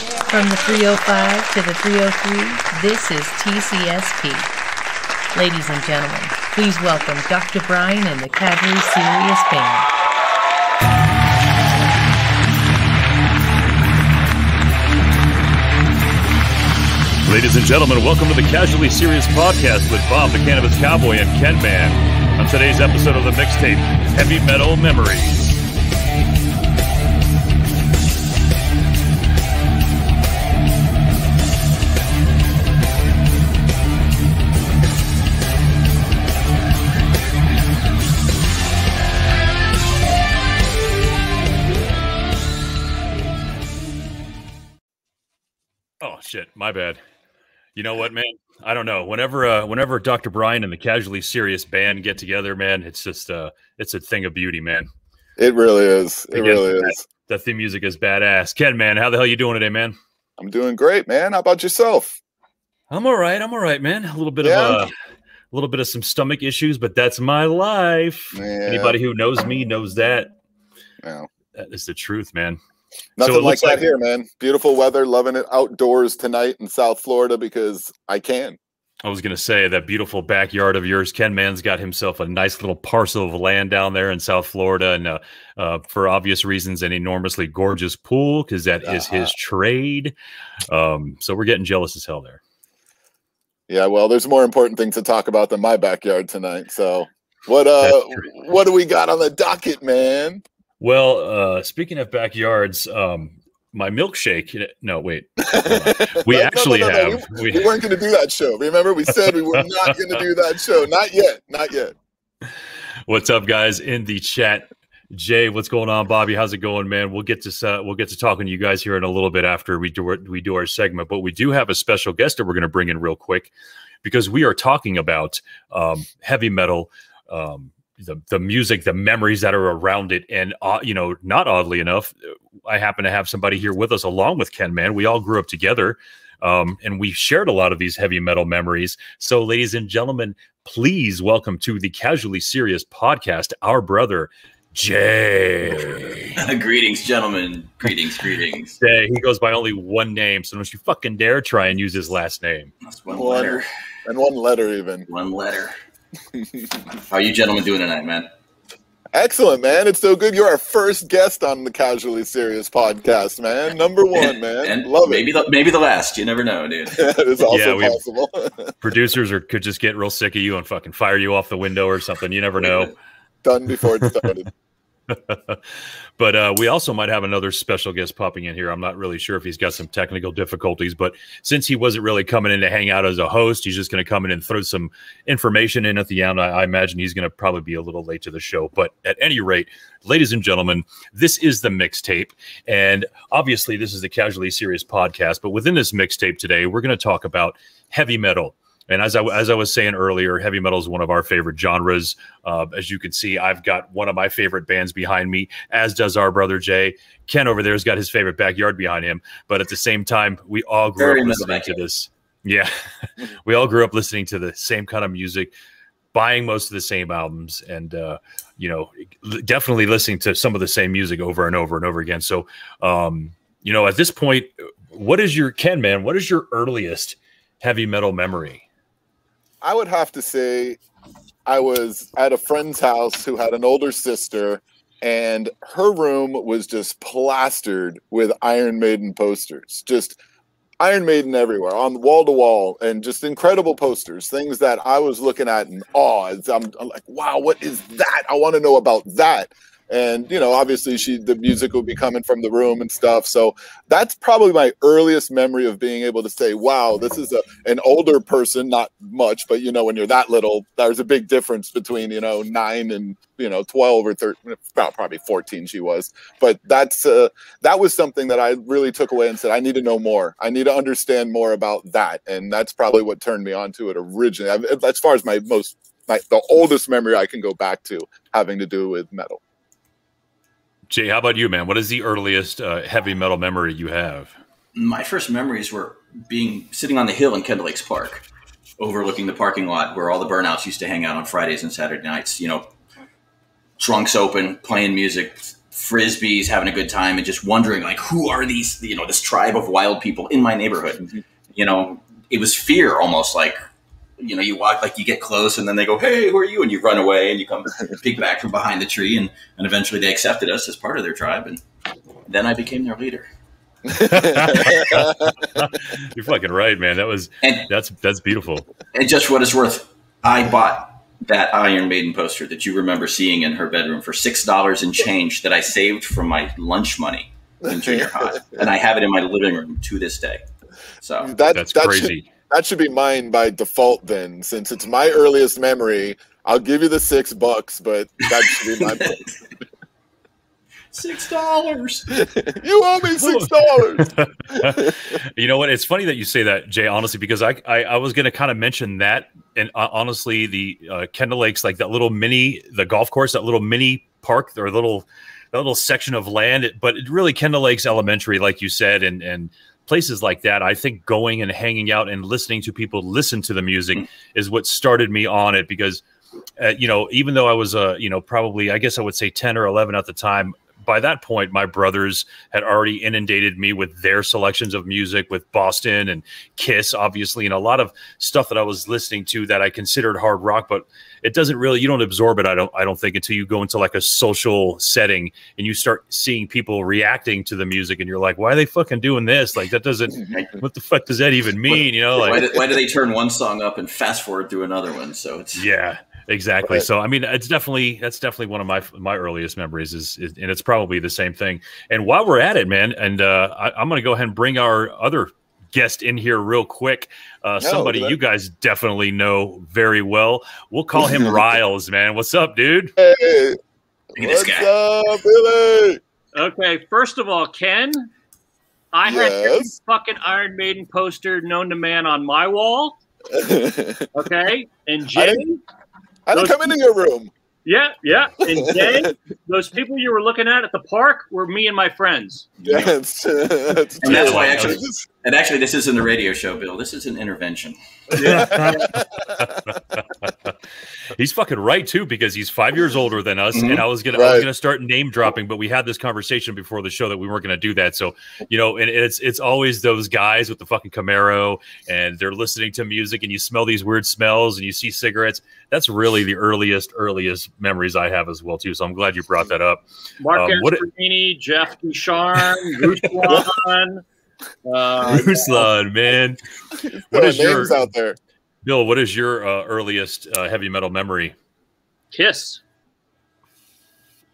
From the 305 to the 303, this is TCSP. Ladies and gentlemen, please welcome Dr. Brian and the Casually Serious Band. Ladies and gentlemen, welcome to the Casually Serious Podcast with Bob the Cannabis Cowboy and Ken Man. On today's episode of the mixtape, Heavy Metal Memories. Shit, my bad. You know what, man? I don't know. Whenever uh whenever Dr. Brian and the Casually Serious band get together, man, it's just uh it's a thing of beauty, man. It really is. It Again, really that- is. The theme music is badass. Ken, man, how the hell you doing today, man? I'm doing great, man. How about yourself? I'm all right. I'm all right, man. A little bit Yeah. of uh, a little bit of some stomach issues, but that's my life. Yeah. Anybody who knows me knows that. Yeah. That is the truth, man. Nothing So it like that like- here, man. Beautiful weather, loving it outdoors tonight in South Florida because I can. I was gonna say that beautiful backyard of yours. Ken Man's got himself a nice little parcel of land down there in South Florida, and uh, uh, for obvious reasons, an enormously gorgeous pool because that is his Uh-huh. trade. Um, so we're getting jealous as hell there. Yeah, well, there's more important things to talk about than my backyard tonight. So, what uh, what do we got on the docket, man? Well, uh, speaking of backyards, um, my milkshake. No, wait. We actually no, no, no. have. We, we- we weren't going to do that show. Remember, we said we were not going to do that show. Not yet. Not yet. What's up, guys? In the chat, Jay, what's going on, Bobby? How's it going, man? We'll get to uh, we'll get to talking to you guys here in a little bit after we do our, we do our segment, but we do have a special guest that we're going to bring in real quick because we are talking about um, heavy metal. Um, the, the music, the memories that are around it, and uh, you know, not oddly enough, I happen to have somebody here with us along with Ken. Man, we all grew up together, um, and we shared a lot of these heavy metal memories. So, ladies and gentlemen, please welcome to the Casually Serious podcast, our brother Jay. greetings, gentlemen. Greetings, greetings. Jay, he goes by only one name, so don't you fucking dare try and use his last name. That's one One. letter. And one letter, even. One letter. How are you gentlemen doing tonight, man? Excellent, man. It's so good. You're our first guest on the Casually Serious podcast, man. Number one, man. And Love maybe it. the maybe the last. You never know, dude. it's also Yeah, we- possible. Producers are, could just get real sick of you and fucking fire you off the window or something. You never know. Done before it started. but uh, we also might have another special guest popping in here. I'm not really sure if he's got some technical difficulties, but since he wasn't really coming in to hang out as a host, he's just going to come in and throw some information in at the end. I, I imagine he's going to probably be a little late to the show. But at any rate, ladies and gentlemen, this is the mixtape. And obviously, this is the Casually Serious podcast. But within this mixtape today, we're going to talk about heavy metal. And as I, as I was saying earlier, heavy metal is one of our favorite genres. Uh, as you can see, I've got one of my favorite bands behind me, as does our brother Jay. Ken over there's got his favorite backyard behind him. But at the same time, we all grew Very up listening to this. Yeah, we all grew up listening to the same kind of music, buying most of the same albums, and uh, you know, definitely listening to some of the same music over and over and over again. So, um, you know, at this point, what is your Ken man? What is your earliest heavy metal memory? I would have to say I was at a friend's house who had an older sister, and her room was just plastered with Iron Maiden posters. Just Iron Maiden everywhere, on wall to wall, and just incredible posters, things that I was looking at in awe. I'm, I'm like, wow, what is that? I want to know about that. And you know, obviously, she the music would be coming from the room and stuff. So that's probably my earliest memory of being able to say, "Wow, this is a an older person, not much, but you know, when you're that little, there's a big difference between you know nine and you know twelve or thirteen, about probably fourteen she was. But that's uh, that was something that I really took away and said, I need to know more. I need to understand more about that, and that's probably what turned me on to it originally. As far as my most my the oldest memory I can go back to having to do with metal. Jay, how about you, man? What is the earliest uh, heavy metal memory you have? My first memories were being sitting on the hill in Kendall Lakes Park, overlooking the parking lot where all the burnouts used to hang out on Fridays and Saturday nights. You know, trunks open, playing music, frisbees, having a good time, and just wondering like, who are these? You know, this tribe of wild people in my neighborhood. You know, it was fear almost like. You know, you walk like you get close, and then they go, "Hey, who are you?" And you run away, and you come peek back from behind the tree, and, and eventually they accepted us as part of their tribe, and then I became their leader. You're fucking right, man. That was And that's that's beautiful. And just for what it's worth, I bought that Iron Maiden poster that you remember seeing in her bedroom for six dollars and change that I saved from my lunch money in junior high, and I have it in my living room to this day. So That, That's that crazy. Should, that should be mine by default then, since it's my earliest memory. I'll give you the six bucks, but that should be my. six dollars. you owe me six dollars. you know what? It's funny that you say that, Jay. Honestly, because I I, I was going to kind of mention that, and uh, honestly, the uh, Kendall Lakes, like that little mini, the golf course, that little mini park, or little that little section of land. But it really, Kendall Lakes Elementary, like you said, and and places like that. I think going and hanging out and listening to people listen to the music Mm. is what started me on it because. Uh, you know, even though I was, uh, you know, probably, I guess I would say 10 or 11 at the time, by that point, my brothers had already inundated me with their selections of music with Boston and Kiss, obviously, and a lot of stuff that I was listening to that I considered hard rock, but it doesn't really you don't absorb it, I don't I don't think, until you go into like a social setting and you start seeing people reacting to the music and you're like, why are they fucking doing this? Like that doesn't what the fuck does that even mean? You know, like why, do, why do they turn one song up and fast forward through another one? So it's yeah, exactly. Right. So I mean, it's definitely that's definitely one of my my earliest memories is, is and it's probably the same thing. And while we're at it, man, and uh, I, I'm going to go ahead and bring our other guest in here real quick. Uh, somebody look you guys definitely know very well. We'll call him Riles, man. What's up, dude? Hey, Look at this what's guy. up, Billy? Okay, first of all, Ken, I had every fucking Iron Maiden poster known to man on my wall. Okay, and Jay, didn't come into your room. yeah, yeah, and Jay, those people you were looking at at the park were me and my friends. Yes, that's And that's why actually- and actually this isn't a radio show, Bill. This is an intervention. He's fucking right too because he's five years older than us, Mhm. and I was gonna I was gonna start name dropping, but we had this conversation before the show that we weren't gonna do that. So you know, and it's it's always those guys with the fucking Camaro, and they're listening to music, and you smell these weird smells, and you see cigarettes. That's really the earliest earliest memories I have as well too. So I'm glad you brought that up. Mark Um, what- Gasparini, Jeff Ducharme, Ruslan, uh, Ruslan, man, There what your names out there? Bill? What is your uh, earliest uh, heavy metal memory? Kiss.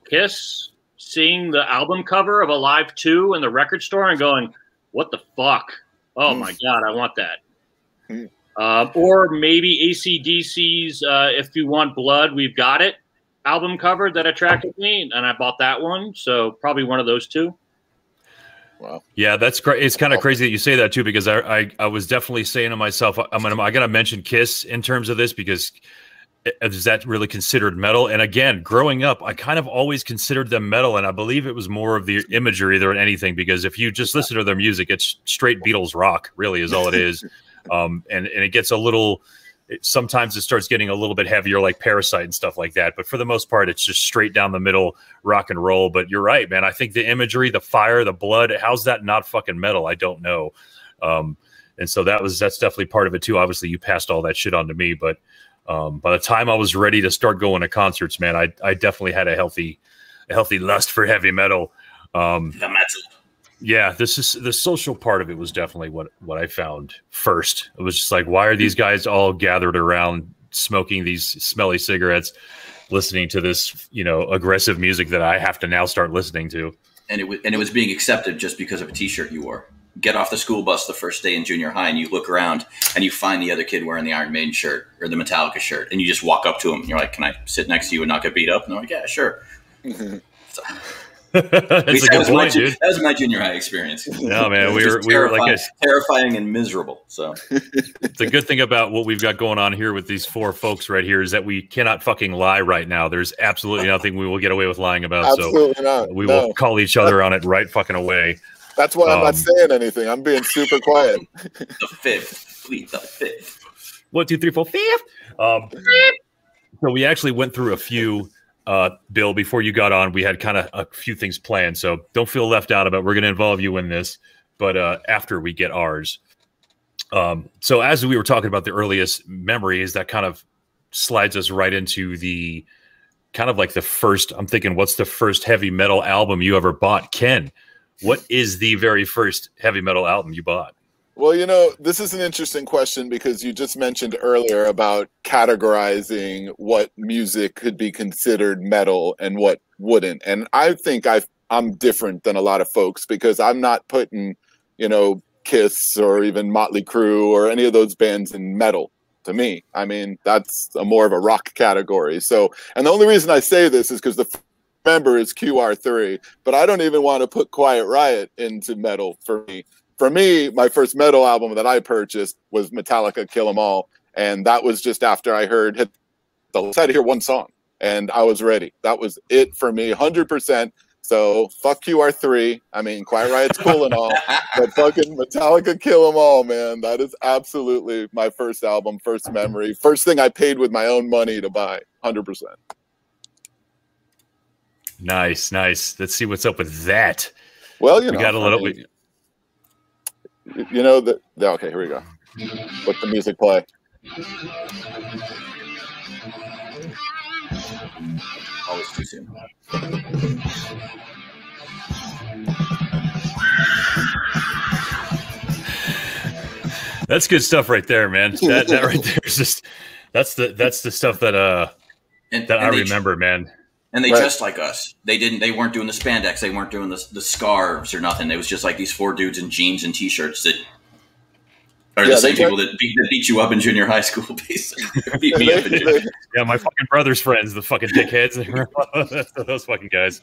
Kiss, seeing the album cover of Alive 2 in the record store and going, what the fuck? Oh Mm. my God, I want that. Mm. Uh, or maybe ACDC's uh, If You Want Blood, We've Got It album cover that attracted me, and I bought that one. So probably one of those two. Wow. Yeah, that's great. It's kind of crazy that you say that too, because I, I, I was definitely saying to myself, I'm gonna, I gotta mention Kiss in terms of this because is that really considered metal? And again, growing up, I kind of always considered them metal, and I believe it was more of the imagery than anything. Because if you just listen to their music, it's straight Beatles rock, really, is all it is. um, and and it gets a little. Sometimes it starts getting a little bit heavier, like Parasite and stuff like that. But for the most part, it's just straight down the middle rock and roll. But you're right, man. I think the imagery, the fire, the blood, how's that not fucking metal? I don't know. Um, and so that was that's definitely part of it too. Obviously, you passed all that shit on to me, but um, by the time I was ready to start going to concerts, man, I I definitely had a healthy a healthy lust for heavy metal. Um, The metal. Yeah, this is the social part of it was definitely what what I found first. It was just like, why are these guys all gathered around smoking these smelly cigarettes, listening to this, you know, aggressive music that I have to now start listening to? and it was and it was being accepted just because of a T-shirt you wore. Get off the school bus the first day in junior high, and you look around and you find the other kid wearing the Iron Maiden shirt or the Metallica shirt, and you just walk up to him and you're like, "Can I sit next to you and not get beat up?" And they're like, "Yeah, sure." That's a that, good was my, point, ju- dude. that was my junior high experience. No, man, we were we were like terrifying, terrifying and miserable. So The good thing about what we've got going on here with these four folks right here is that we cannot fucking lie right now. There's absolutely nothing we will get away with lying about. So not. we No. will call each other on it right fucking away. That's why I'm um, not saying anything. I'm being super quiet. the fifth, please, the fifth. One, two, three, four, fifth. Um, so we actually went through a few uh, Bill, before you got on, we had kind of a few things planned, so don't feel left out about. It. We're going to involve you in this, but uh, after we get ours. Um, so as we were talking about the earliest memories, that kind of slides us right into the kind of like the first. I'm thinking, what's the first heavy metal album you ever bought, Ken? What is the very first heavy metal album you bought? Well, you know, this is an interesting question because you just mentioned earlier about categorizing what music could be considered metal and what wouldn't. And I think i am different than a lot of folks because I'm not putting, you know, Kiss or even Motley Crue or any of those bands in metal to me. I mean, that's a more of a rock category. So, and the only reason I say this is because the member is QR3, but I don't even want to put Quiet Riot into metal for me for me, my first metal album that I purchased was Metallica Kill 'Em All, and that was just after I heard hit the I had to hear one song, and I was ready. That was it for me, hundred percent. So fuck QR3. I mean, Quiet Riot's cool and all, but fucking Metallica Kill 'Em All, man. That is absolutely my first album, first memory, first thing I paid with my own money to buy, hundred percent. Nice, nice. Let's see what's up with that. Well, you we know, got a little. I mean, you know that okay here we go. Let the music play. Always too soon. That's good stuff right there man. That, that right there is just that's the that's the stuff that uh and, that and i remember man and they right. dressed like us. They didn't. They weren't doing the spandex. They weren't doing the, the scarves or nothing. It was just like these four dudes in jeans and t-shirts that are yeah, the same people that beat, that beat, you up in junior high school. Basically, beat me up in junior. Yeah, my fucking brother's friends, the fucking dickheads. Those fucking guys.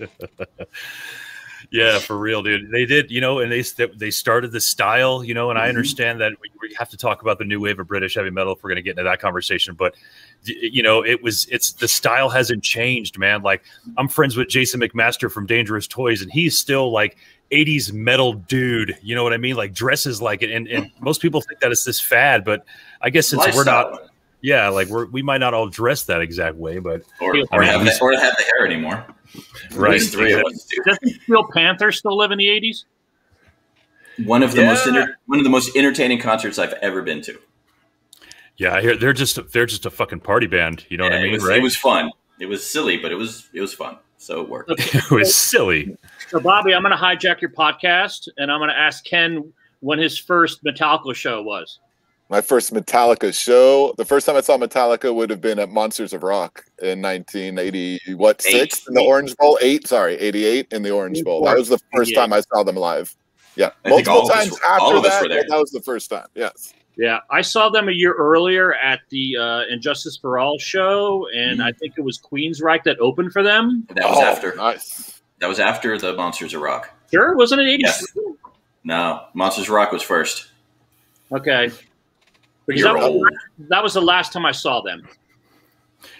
Yeah, for real, dude. They did, you know, and they they started the style, you know, and mm-hmm. I understand that we, we have to talk about the new wave of British heavy metal if we're going to get into that conversation, but you know, it was it's the style hasn't changed, man. Like I'm friends with Jason McMaster from Dangerous Toys, and he's still like 80s metal dude. You know what I mean? Like dresses like it, and, and most people think that it's this fad, but I guess since Lifestyle. we're not, yeah, like we're we might not all dress that exact way, but or, or, mean, have, the, or have the hair anymore. Right, three of us do. Doesn't Steel Panther still live in the 80s? One of the yeah. most inter- one of the most entertaining concerts I've ever been to. Yeah, I hear they're just they're just a fucking party band. You know yeah, what I mean? It was, right? It was fun. It was silly, but it was it was fun. So it worked. it was silly. So Bobby, I'm going to hijack your podcast, and I'm going to ask Ken when his first Metallica show was. My first Metallica show. The first time I saw Metallica would have been at Monsters of Rock in 1980. What six in the Orange Bowl? Eight. Sorry, 88 in the Orange Bowl. That was the first time I saw them live. Yeah, I multiple times after that. That was the first time. Yes. Yeah, I saw them a year earlier at the uh, And Justice for All show, and mm. I think it was Queensryche that opened for them. That was oh, after. Nice. That was after the Monsters of Rock. Sure, wasn't it eighty? Yes. No, Monsters of Rock was first. Okay. Because that was, that was, the last time I saw them.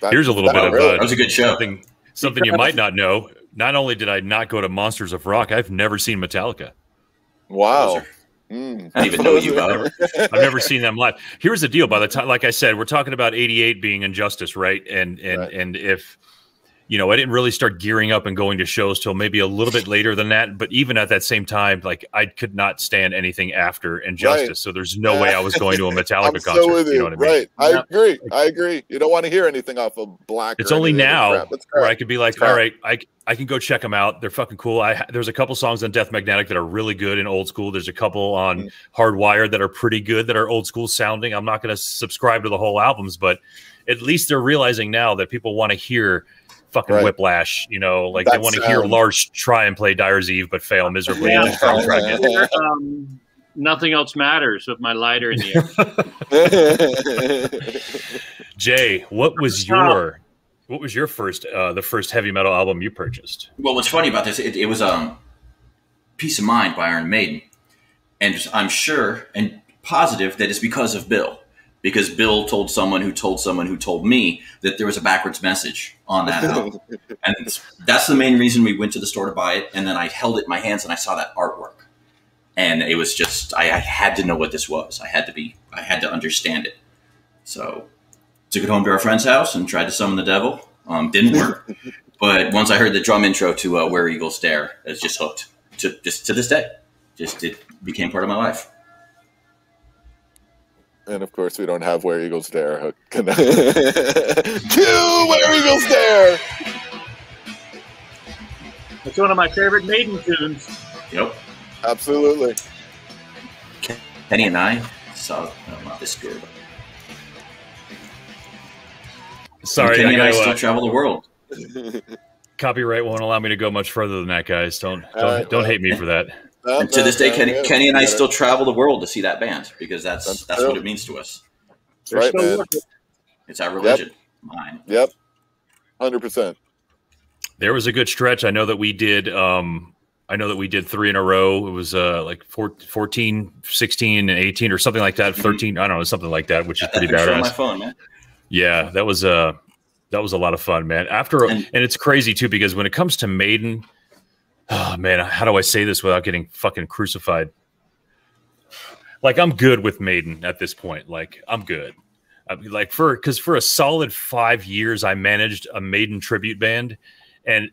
Here's a little bit of uh, that was a good show. Something, something you might not know. Not only did I not go to Monsters of Rock, I've never seen Metallica. Wow. Mm. I didn't even know you about I've never seen them live. Here's the deal. By the time, like I said, we're talking about '88 being injustice, right? And and right. and if you know, I didn't really start gearing up and going to shows till maybe a little bit later than that. But even at that same time, like I could not stand anything after Injustice. Right. So there's no way I was going to a Metallica concert. So with you. you know what I mean? Right. I agree. I agree. You don't want to hear anything off of Black. It's only now where I could be like, all right, I I can go check them out. They're fucking cool. I there's a couple songs on Death Magnetic that are really good in old school. There's a couple on mm-hmm. Hardwired that are pretty good that are old school sounding. I'm not going to subscribe to the whole albums, but at least they're realizing now that people want to hear fucking right. whiplash. You know, like That's, they want to hear um, Lars try and play Dyer's Eve, but fail miserably. Yeah, um, nothing else matters with my lighter in the air. Jay, what was your what was your first uh, the first heavy metal album you purchased? Well, what's funny about this, it, it was um, "Piece of Mind" by Iron Maiden, and I'm sure and positive that it's because of Bill because Bill told someone who told someone who told me that there was a backwards message on that album. and that's the main reason we went to the store to buy it. And then I held it in my hands and I saw that artwork. And it was just, I, I had to know what this was. I had to be, I had to understand it. So took it home to our friend's house and tried to summon the devil. Um, didn't work. But once I heard the drum intro to uh, Where Eagles Dare, I was just hooked. To, just to this day, just it became part of my life. And of course, we don't have Where Eagles Dare. hook. Cue Where Eagles Dare! It's one of my favorite Maiden tunes. Yep. Absolutely. Penny and I saw no, not this tour, but Sorry, Kenny I and I still uh, travel the world. copyright won't allow me to go much further than that, guys. Don't don't, right, don't well. hate me for that. No, And to no, this day, Kenny, yeah, Kenny and I still travel the world to see that band because that's That's that's, what it means to us. That's right, man. working. It's our religion. Mine. Yep. 100%. There was a good stretch. I know that we did. Um, I know that we did three in a row. It was uh, like four, 14, 16, and 18 or something like that. Mhm. 13. I don't know, something like that, which is Got that pretty picture on my badass. phone, man. Yeah, that was uh that was a lot of fun, man. After And- and it's crazy too because when it comes to Maiden, oh man, how do I say this without getting fucking crucified? Like I'm good with Maiden at this point. Like I'm good. I mean, like for because for a solid five years, I managed a Maiden tribute band, and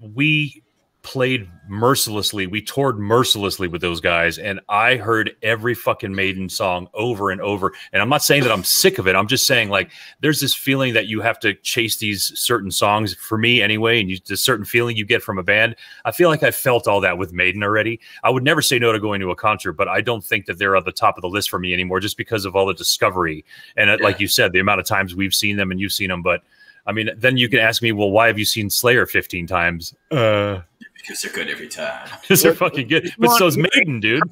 we played mercilessly. We toured mercilessly with those guys, and I heard every fucking Maiden song over and over. And I'm not saying that I'm sick of it. I'm just saying like there's this feeling that you have to chase these certain songs for me anyway, and you this certain feeling you get from a band. I feel like I felt all that with Maiden already. I would never say no to going to a concert, but I don't think that they're at the top of the list for me anymore, just because of all the discovery and uh, like you said, the amount of times we've seen them and you've seen them. But I mean, then you can ask me, well, why have you seen Slayer 15 times? Uh, Because they're good every time. because they're fucking good. But so's Maiden, dude.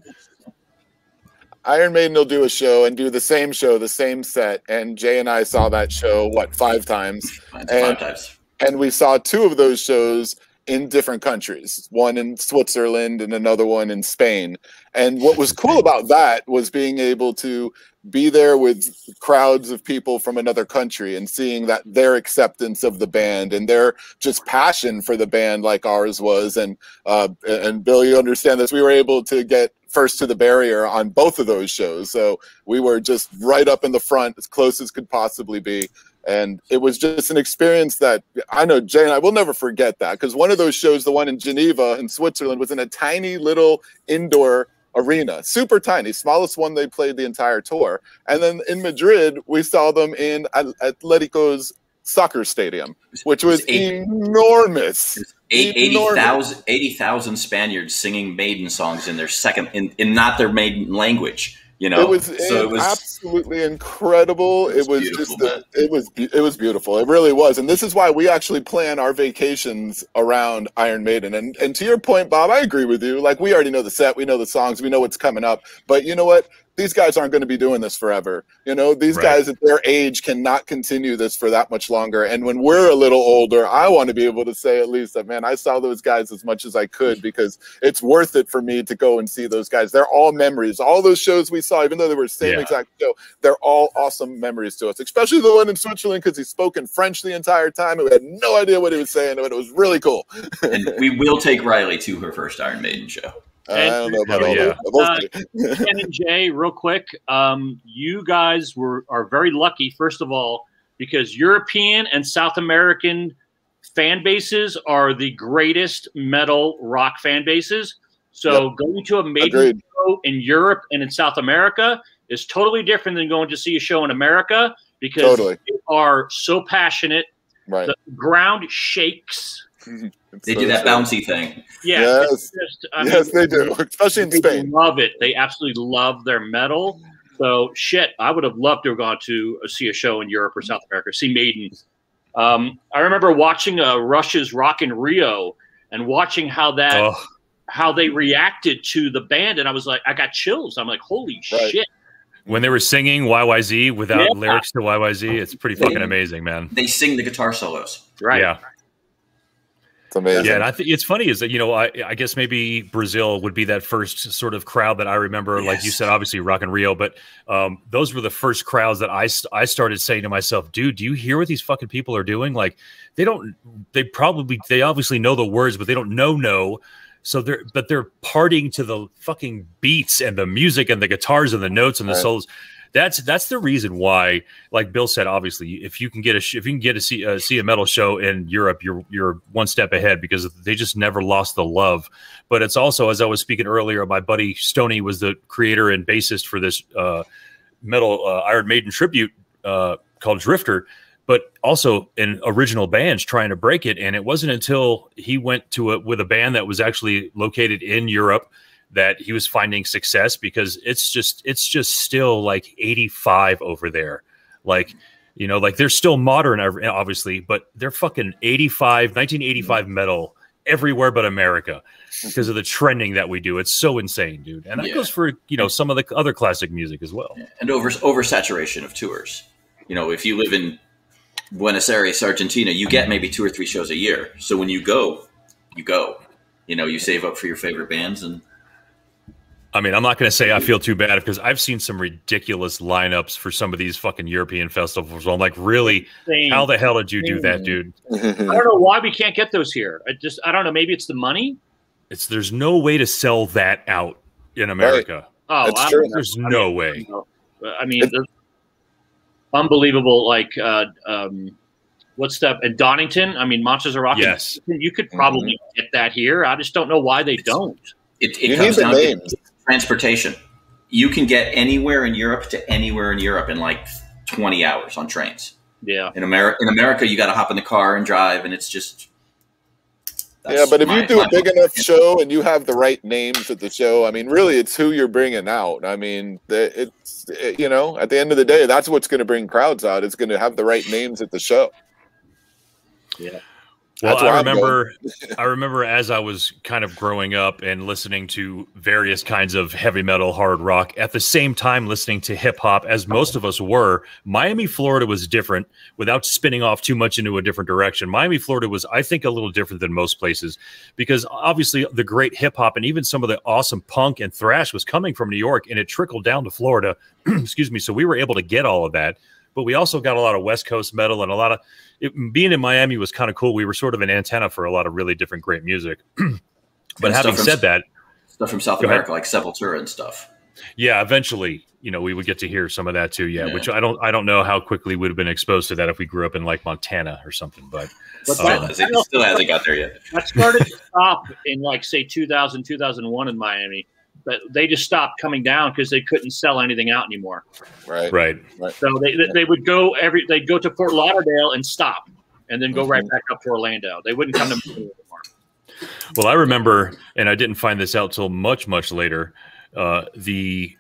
Iron Maiden will do a show and do the same show, the same set. And Jay and I saw that show, what, five times? Mine's And- five times. And we saw two of those shows in different countries one in Switzerland and another one in Spain. And what was cool about that was being able to be there with crowds of people from another country and seeing that their acceptance of the band and their just passion for the band like ours was. And uh, and Bill you understand this we were able to get first to the barrier on both of those shows. So we were just right up in the front as close as could possibly be and it was just an experience that I know Jay and I will never forget that because one of those shows, the one in Geneva in Switzerland, was in a tiny little indoor arena, super tiny, smallest one they played the entire tour. And then in Madrid, we saw them in Atletico's soccer stadium, which was was eight- enormous. Eight- Enormous. 80,000 80,000 Spaniards singing Maiden songs in their second, in, in not their maiden language. You know, it was, so it was absolutely incredible. It It was was, just a, it was it was beautiful. It really was, and this is why we actually plan our vacations around Iron Maiden. And and to your point, Bob, I agree with you. Like we already know the set, we know the songs, we know what's coming up. But you know what? These guys aren't going to be doing this forever. You know, these Right. guys at their age cannot continue this for that much longer. And when we're a little older, I want to be able to say at least that, man, I saw those guys as much as I could because it's worth it for me to go and see those guys. They're all memories. All those shows we saw, even though they were the same Yeah. exact show, they're all awesome memories to us, especially the one in Switzerland because he spoke in French the entire time. and We had no idea what he was saying, but it was really cool. and we will take Riley to her first Iron Maiden show. I don't know about all yeah. those. We'll Uh. Ken and Jay, real quick, um, you guys were are very lucky. First of all, because European and South American fan bases are the greatest metal rock fan bases. So going to a major Agreed. show in Europe and in South America is totally different than going to see a show in America because Totally. they are so passionate. Right. The ground shakes. It's They so do that true. bouncy thing. Yeah, Yes. just, yes, mean, they do, especially in People Spain. love it. They absolutely love their metal. So shit, I would have loved to have gone to uh, see a show in Europe or South America, see Maiden. Um, I remember watching uh, Rush's Rock in Rio and watching how that Oh, how they reacted to the band, and I was like, I got chills. I'm like, holy Right. shit! when they were singing YYZ without Yeah. lyrics to YYZ, it's pretty fucking amazing, man. They sing the guitar solos. Right? Yeah. It's amazing. Yeah, and I think it's funny is that you know I, I guess maybe Brazil would be that first sort of crowd that I remember, like you said, obviously Rock and Rio, but um, those were the first crowds that I I started saying to myself, dude, do you hear what these fucking people are doing? Like they don't, they probably they obviously know the words, but they don't know no. So they're but they're partying to the fucking beats and the music and the guitars and the notes and the Right. solos. That's that's the reason why, like Bill said, obviously, if you can get a sh- if you can get to see see a metal show in Europe, you're you're one step ahead because they just never lost the love. But it's also, as I was speaking earlier, my buddy Stony was the creator and bassist for this uh, metal uh, Iron Maiden tribute uh, called Drifter but also in original bands trying to break it. And it wasn't until he went to it with a band that was actually located in Europe that he was finding success because it's just it's just still like 85 over there. Like, you know, like they're still modern obviously, but they're fucking 85 1985 mm-hmm. metal everywhere but America because of the trending that we do. It's so insane, dude. And that yeah. goes for, you know, some of the other classic music as well. And over oversaturation of tours. You know, if you live in Buenos Aires, Argentina, you get maybe two or three shows a year. So when you go, you go. You know, you save up for your favorite bands and I mean, I'm not going to say I feel too bad because I've seen some ridiculous lineups for some of these fucking European festivals. I'm like, really? Same. How the hell did you do that, dude? I don't know why we can't get those here. I just, I don't know. Maybe it's the money. It's there's no way to sell that out in America. Right. Oh, true. there's I no mean, way. I mean, unbelievable. Like, uh, um, what's that? And Donington. I mean, Monsters of Rock. Yes, you could probably mm-hmm. get that here. I just don't know why they don't. It, it comes down names. to transportation. You can get anywhere in Europe to anywhere in Europe in like 20 hours on trains. Yeah. In America, in America, you got to hop in the car and drive, and it's just. Yeah, but if my, you do a big enough show and you have the right names at the show, I mean, really, it's who you're bringing out. I mean, it's it, you know, at the end of the day, that's what's going to bring crowds out. It's going to have the right names at the show. Yeah. Well, I remember, I remember as I was kind of growing up and listening to various kinds of heavy metal, hard rock, at the same time listening to hip hop, as most of us were. Miami, Florida was different. Without spinning off too much into a different direction, Miami, Florida was, I think, a little different than most places because obviously the great hip hop and even some of the awesome punk and thrash was coming from New York, and it trickled down to Florida. Excuse me. So we were able to get all of that but we also got a lot of West Coast metal and a lot of it, being in Miami was kind of cool. We were sort of an antenna for a lot of really different great music. but and having said that, stuff from South America ahead. like Sepultura and stuff. Yeah, eventually, you know, we would get to hear some of that too. Yeah, yeah, which I don't, I don't know how quickly we'd have been exposed to that if we grew up in like Montana or something. But, but that, uh, still, still hasn't got there yet. That started to stop in like say 2000, 2001 in Miami but they just stopped coming down because they couldn't sell anything out anymore. Right. Right. So they they would go every they'd go to Fort Lauderdale and stop, and then go mm-hmm. right back up to Orlando. They wouldn't come to anymore. Well, I remember, and I didn't find this out till much much later. Uh, the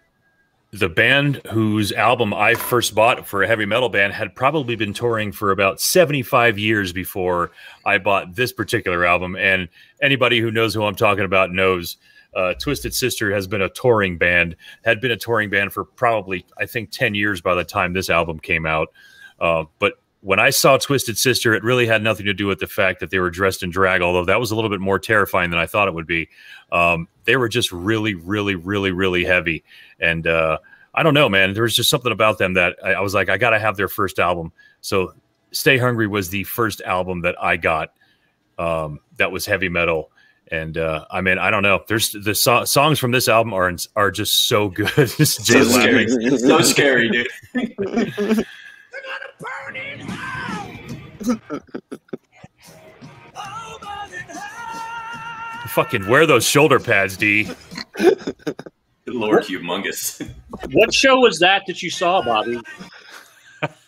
the band whose album I first bought for a heavy metal band had probably been touring for about 75 years before I bought this particular album. And anybody who knows who I'm talking about knows uh, Twisted Sister has been a touring band, had been a touring band for probably, I think, 10 years by the time this album came out. Uh, but when I saw Twisted Sister, it really had nothing to do with the fact that they were dressed in drag, although that was a little bit more terrifying than I thought it would be. Um, they were just really, really, really, really heavy. And uh, I don't know, man. There was just something about them that I, I was like, I got to have their first album. So Stay Hungry was the first album that I got um, that was heavy metal and uh, I mean, I don't know. There's the so- songs from this album are are just so good. just so scary, so scary, dude. Fucking wear those shoulder pads, D. Lord, humongous. what show was that that you saw, Bobby?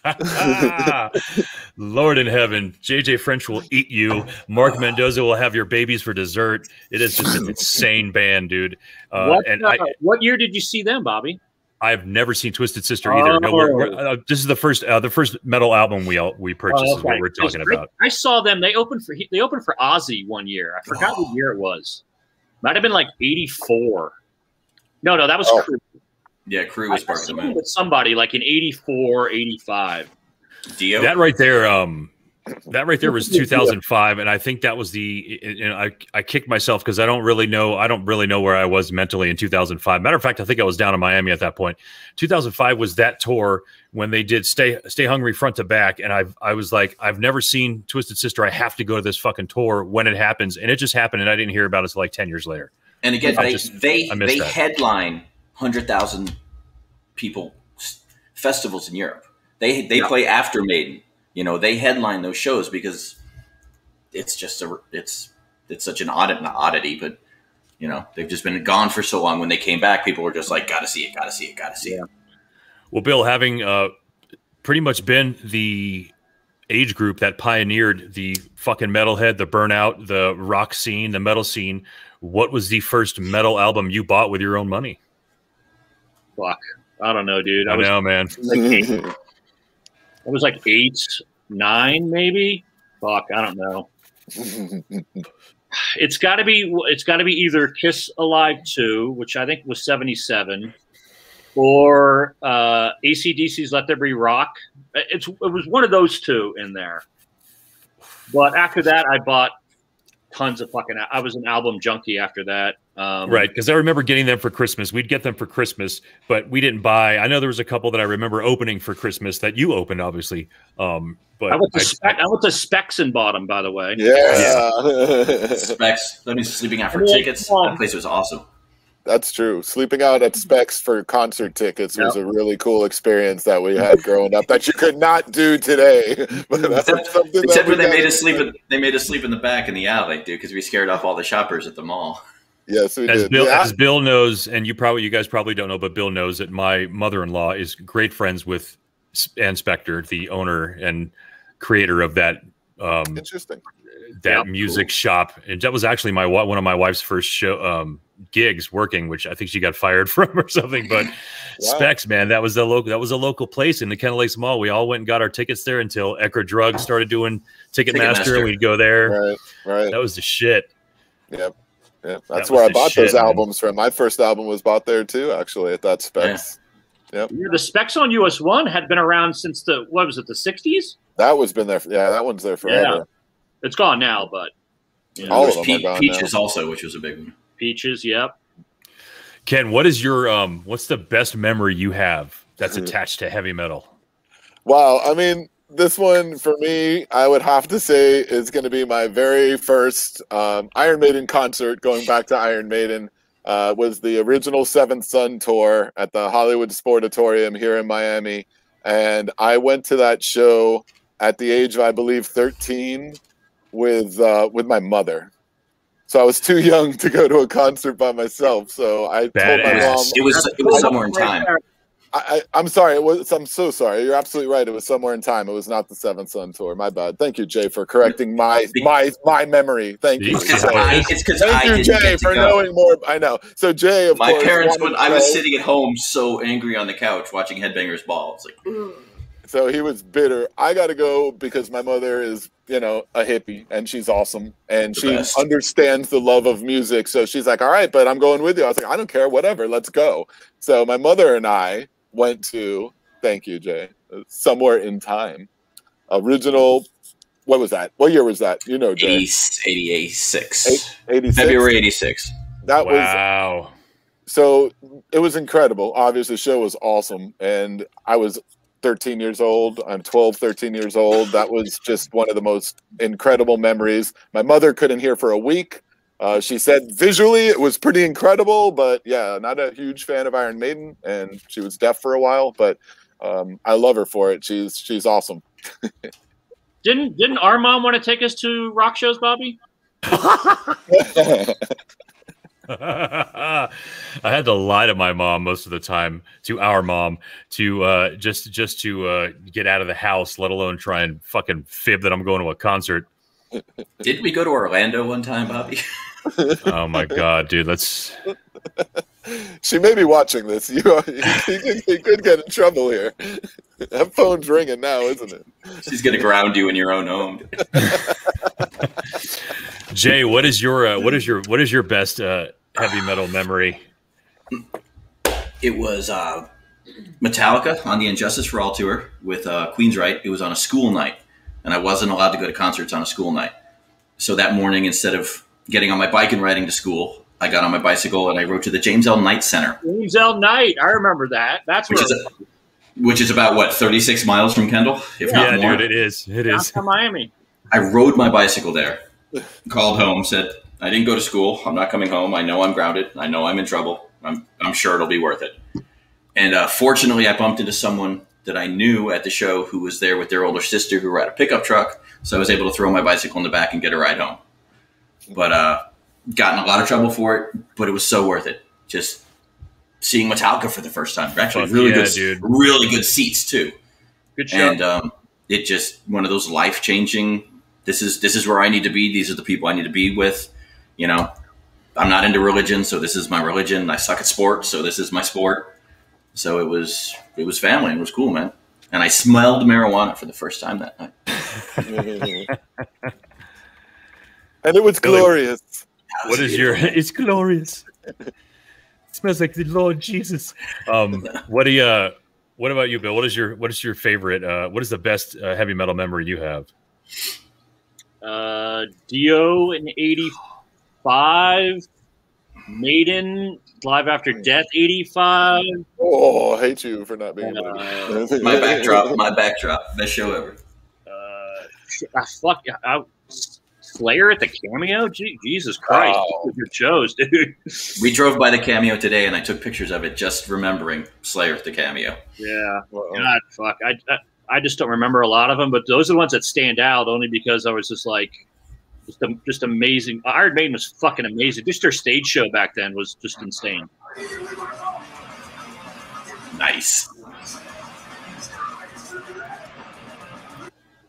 Lord in heaven, Jay Jay French will eat you. Mark Mendoza will have your babies for dessert. It is just an insane band, dude. Uh, what, and uh, I, what year did you see them, Bobby? I've never seen Twisted Sister either. Oh. No, we're, we're, oh. uh, this is the first uh, the first metal album we all, we purchased. Oh, okay. Is what we're talking about. I saw them. They opened for they opened for Ozzy one year. I forgot oh. what year it was. Might have been like eighty four. No, no, that was oh. Yeah, Crew was part of the movie. With somebody like in 84, 85. Dio? That right there, um, that right there was 2005, and I think that was the. And I I kicked myself because I don't really know. I don't really know where I was mentally in 2005. Matter of fact, I think I was down in Miami at that point. 2005 was that tour when they did "Stay Stay Hungry" front to back, and I I was like, I've never seen Twisted Sister. I have to go to this fucking tour when it happens, and it just happened, and I didn't hear about it until like 10 years later. And again, I they just, they they that. headline hundred thousand people festivals in Europe. They they Yeah. play after Maiden. You know, they headline those shows because it's just a it's it's such an oddity, not oddity, but you know they've just been gone for so long. When they came back, people were just like, "Got to see it, got to see it, got to see it." Well, Bill, having uh, pretty much been the age group that pioneered the fucking metalhead, the burnout, the rock scene, the metal scene, what was the first metal album you bought with your own money? Fuck. I don't know, dude. I I was know, man. like eight, I was like eight, nine, maybe. Fuck, I don't know. It's got to be. It's got to be either Kiss Alive Two, which I think was seventy seven, or uh, ACDC's Let There Be Rock. It's it was one of those two in there. But after that, I bought tons of fucking. I was an album junkie after that. Um, Right, because I remember getting them for Christmas. We'd get them for Christmas, but we didn't buy. I know there was a couple that I remember opening for Christmas that you opened, obviously. Um, but I went to I- spec. I went to Specs and bought them. By the way. yeah. Specs. That means sleeping out for Yeah, tickets. That place was awesome. That's true. Sleeping out at Specs for concert tickets was a really cool experience that we had growing up that you could not do today. Except, except we when they made us sleep. In, they made us sleep in the back in the alley, dude, because we scared off all the shoppers at the mall. Yes, we as did. Bill Yeah. as Bill knows, and you probably you guys probably don't know, but Bill knows that my mother in law is great friends with S- Ann Spector, the owner and creator of that um, Interesting. that Yeah, music shop. And that was actually my one of my wife's first show um, gigs working, which I think she got fired from or something. But Specs, man, that was the local that was a local place in the Kendall Lakes Mall. We all went and got our tickets there until Eckerd Drugs started doing Ticketmaster, Ticketmaster. and we'd go there. Right, right. That was the shit. Yep. Yeah, was that's where I bought shit, those man. albums from. My first album was bought there too, actually, at that Specs. Yeah, the specs on US One had been around since the what was it, the sixties? That was been there. Yeah, that one's there forever. It's gone now, but you know, All There of was them are Pe- gone Peaches now. also, which was a big one. peaches. Yep. Ken, what is your um what's the best memory you have that's attached to heavy metal? Wow. I mean, this one for me, I would have to say is going to be my very first um, Iron Maiden concert. Going back to Iron Maiden, uh, was the original Seventh Son tour at the Hollywood Sportatorium here in Miami, and I went to that show at the age of I believe thirteen with uh, with my mother. So I was too young to go to a concert by myself. So I told my Badass. mom, It was it was somewhere in time. I, I, I'm sorry. It was. I'm so sorry. You're absolutely right. It was somewhere in time. It was not the Seventh Son tour. My bad. Thank you, Jay, for correcting my my my memory. Thank you. It's It's because Yeah. I, it's 'cause Thank I you, didn't Jay, for go. knowing more. I know. So Jay, of My course, parents, when I was sitting at home so angry on the couch watching Headbangers Ball, it's like, mm. So he was bitter. I got to go because my mother is, you know, a hippie and she's awesome and The she best. understands the love of music. So she's like, "All right, but I'm going with you." I was like, "I don't care, whatever, let's go." So my mother and I went to, thank you, Jay, uh, somewhere in time, original. What was that? What year was that? You know, Jay, 80, 86. eighty six. February 86. That was Wow. so it was incredible obviously the show was awesome and i was 13 years old i'm 12 13 years old that was just one of the most incredible memories my mother couldn't hear for a week uh, she said visually it was pretty incredible but yeah not a huge fan of iron maiden and she was deaf for a while but um, i love her for it she's she's awesome Didn't didn't our mom want to take us to rock shows, Bobby? I had to lie to my mom most of the time, to our mom, to uh, just just to uh, get out of the house, let alone try and fucking fib that I'm going to a concert. Didn't we go to Orlando one time, Bobby? Oh my god, dude, let's. she may be watching this you, you, could, you could get in trouble here that phone's ringing now isn't it She's going to ground you in your own home. Jay, what is your uh, what is your what is your best uh, heavy metal memory? It was uh, Metallica on the And Justice for All tour with uh, Queensryche. It was on a school night, and I wasn't allowed to go to concerts on a school night. So that morning, instead of getting on my bike and riding to school, I got on my bicycle and I rode to the James L. Knight Center, James L. Knight. I remember that. That's which where is a, which is about what thirty six miles from Kendall, if not Yeah, more. dude, it is. It is. downtown Miami. I rode my bicycle there, called home, said, I didn't go to school. I'm not coming home. I know I'm grounded. I know I'm in trouble. I'm, I'm sure it'll be worth it. And uh, fortunately, I bumped into someone that I knew at the show who was there with their older sister who at a pickup truck. So I was able to throw my bicycle in the back and get a ride home. But uh, got in a lot of trouble for it, but it was so worth it. Just seeing Metallica for the first time. Actually, really yeah, good, dude. really good seats too. Good show. And um, it just one of those life changing. This is this is where I need to be. These are the people I need to be with. You know, I'm not into religion, so this is my religion. I suck at sports, so this is my sport. So it was it was family. It was cool, man. And I smelled marijuana for the first time that night. and it was glorious. That What your? It's glorious. It smells like the Lord Jesus. Um, what do you? Uh, what about you, Bill? What is your? What is your favorite? Uh, what is the best uh, heavy metal memory you have? uh, Dio in '85, Maiden Live After Death '85. Oh, I hate you for not being. Uh, my backdrop? My backdrop. Best show ever. Uh, I fuck, I, Slayer at the cameo. Gee, Jesus Christ, Wow. good shows, dude. We drove by the cameo today, and I took pictures of it, just remembering Slayer at the cameo. Yeah, Well, God, fuck. I, I I just don't remember a lot of them, but those are the ones that stand out only because I was just like, just just amazing. Iron Maiden was fucking amazing. Just their stage show back then was just insane. Nice.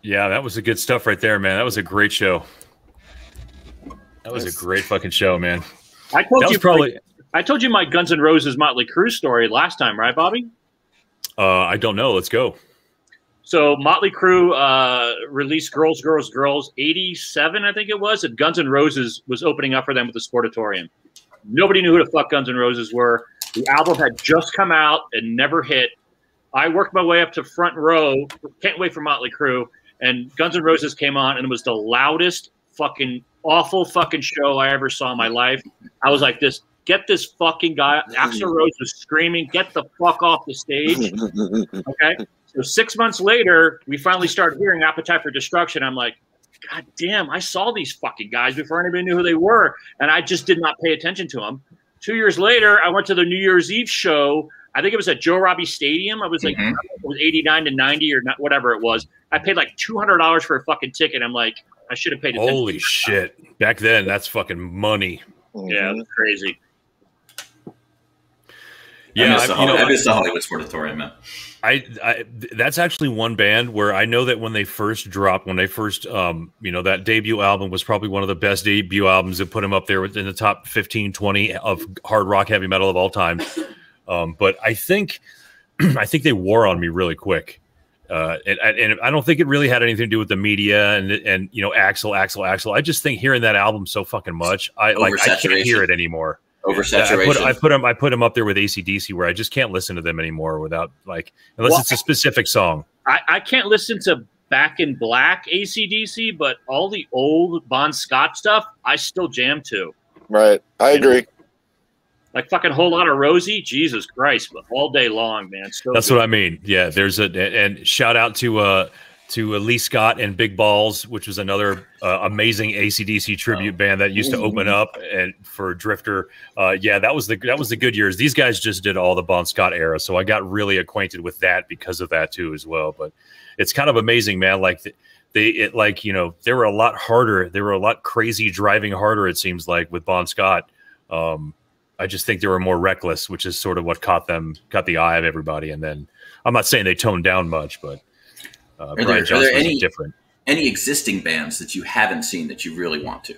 Yeah, that was the good stuff right there, man. That was a great show. That was a great fucking show, man. I told That you was probably. I told you my Guns N' Roses Motley Crue story last time, right, Bobby? Uh, I don't know. Let's go. So Motley Crue uh, released "Girls, Girls, Girls" '87, I think it was, and Guns N' Roses was opening up for them with the Sportatorium. Nobody knew who the fuck Guns N' Roses were. The album had just come out and never hit. I worked my way up to front row. Can't wait for Motley Crue, and Guns N' Roses came on, and it was the loudest fucking awful fucking show I ever saw in my life. I was like, "This, get this fucking guy." Axl Rose was screaming, "Get the fuck off the stage!" Okay. So six months later, we finally started hearing Appetite for Destruction. I'm like, God damn, I saw these fucking guys before anybody knew who they were. And I just did not pay attention to them. Two years later, I went to the New Year's Eve show. I think it was at Joe Robbie Stadium. I was like, Mhm. it was 89 to 90 or not, whatever it was. I paid like $200 for a fucking ticket. I'm like, I should have paid attention. Holy shit! Back then, that's fucking money. Yeah, that's crazy. I Yeah, miss the, I, you Holly- know, I miss the Hollywood Sportatorium, man. I, I th- that's actually one band where I know that when they first dropped, when they first, um, you know, that debut album was probably one of the best debut albums that put them up there within the top 15, 20 of hard rock, heavy metal of all time. Um, but I think, I think they wore on me really quick. Uh, and, and I don't think it really had anything to do with the media and and you know Axl, Axl, Axl. I just think hearing that album so fucking much, I like I can't hear it anymore. Yeah, I put I put him I put him up there with ACDC where I just can't listen to them anymore without like unless Well, it's a specific song. I, I can't listen to Back in Black ACDC, but all the old Bon Scott stuff, I still jam to. Right. I agree. Like fucking Whole Lotta Rosie, Jesus Christ, but all day long, man. So That's good. what I mean. Yeah, there's a and shout out to uh to uh, Lee Scott and Big Balls, which was another uh, amazing ACDC tribute band that used to open up and for Drifter. Uh, yeah, that was the that was the good years. These guys just did all the Bon Scott era, so I got really acquainted with that because of that too as well. But it's kind of amazing, man. Like th- they it like you know they were a lot harder. They were a lot crazy driving harder. It seems like with Bon Scott. Um, I just think they were more reckless, which is sort of what caught them, caught the eye of everybody. And then I'm not saying they toned down much, but uh, there- Brian are Johnson there was any- different. Any existing bands that you haven't seen that you really want to?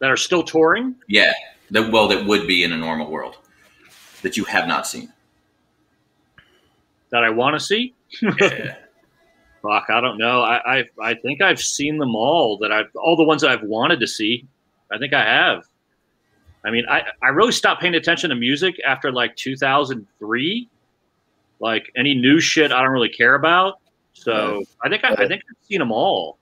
that are still touring. Yeah. That, well, that would be in a normal world that you have not seen. that I want to see. Yeah. Fuck, I don't know. I, I I think I've seen them all. That I've all the ones that I've wanted to see. I think I have. I mean, I I really stopped paying attention to music after like 2003. Like any new shit, I don't really care about. So I think I, I think I've seen them all.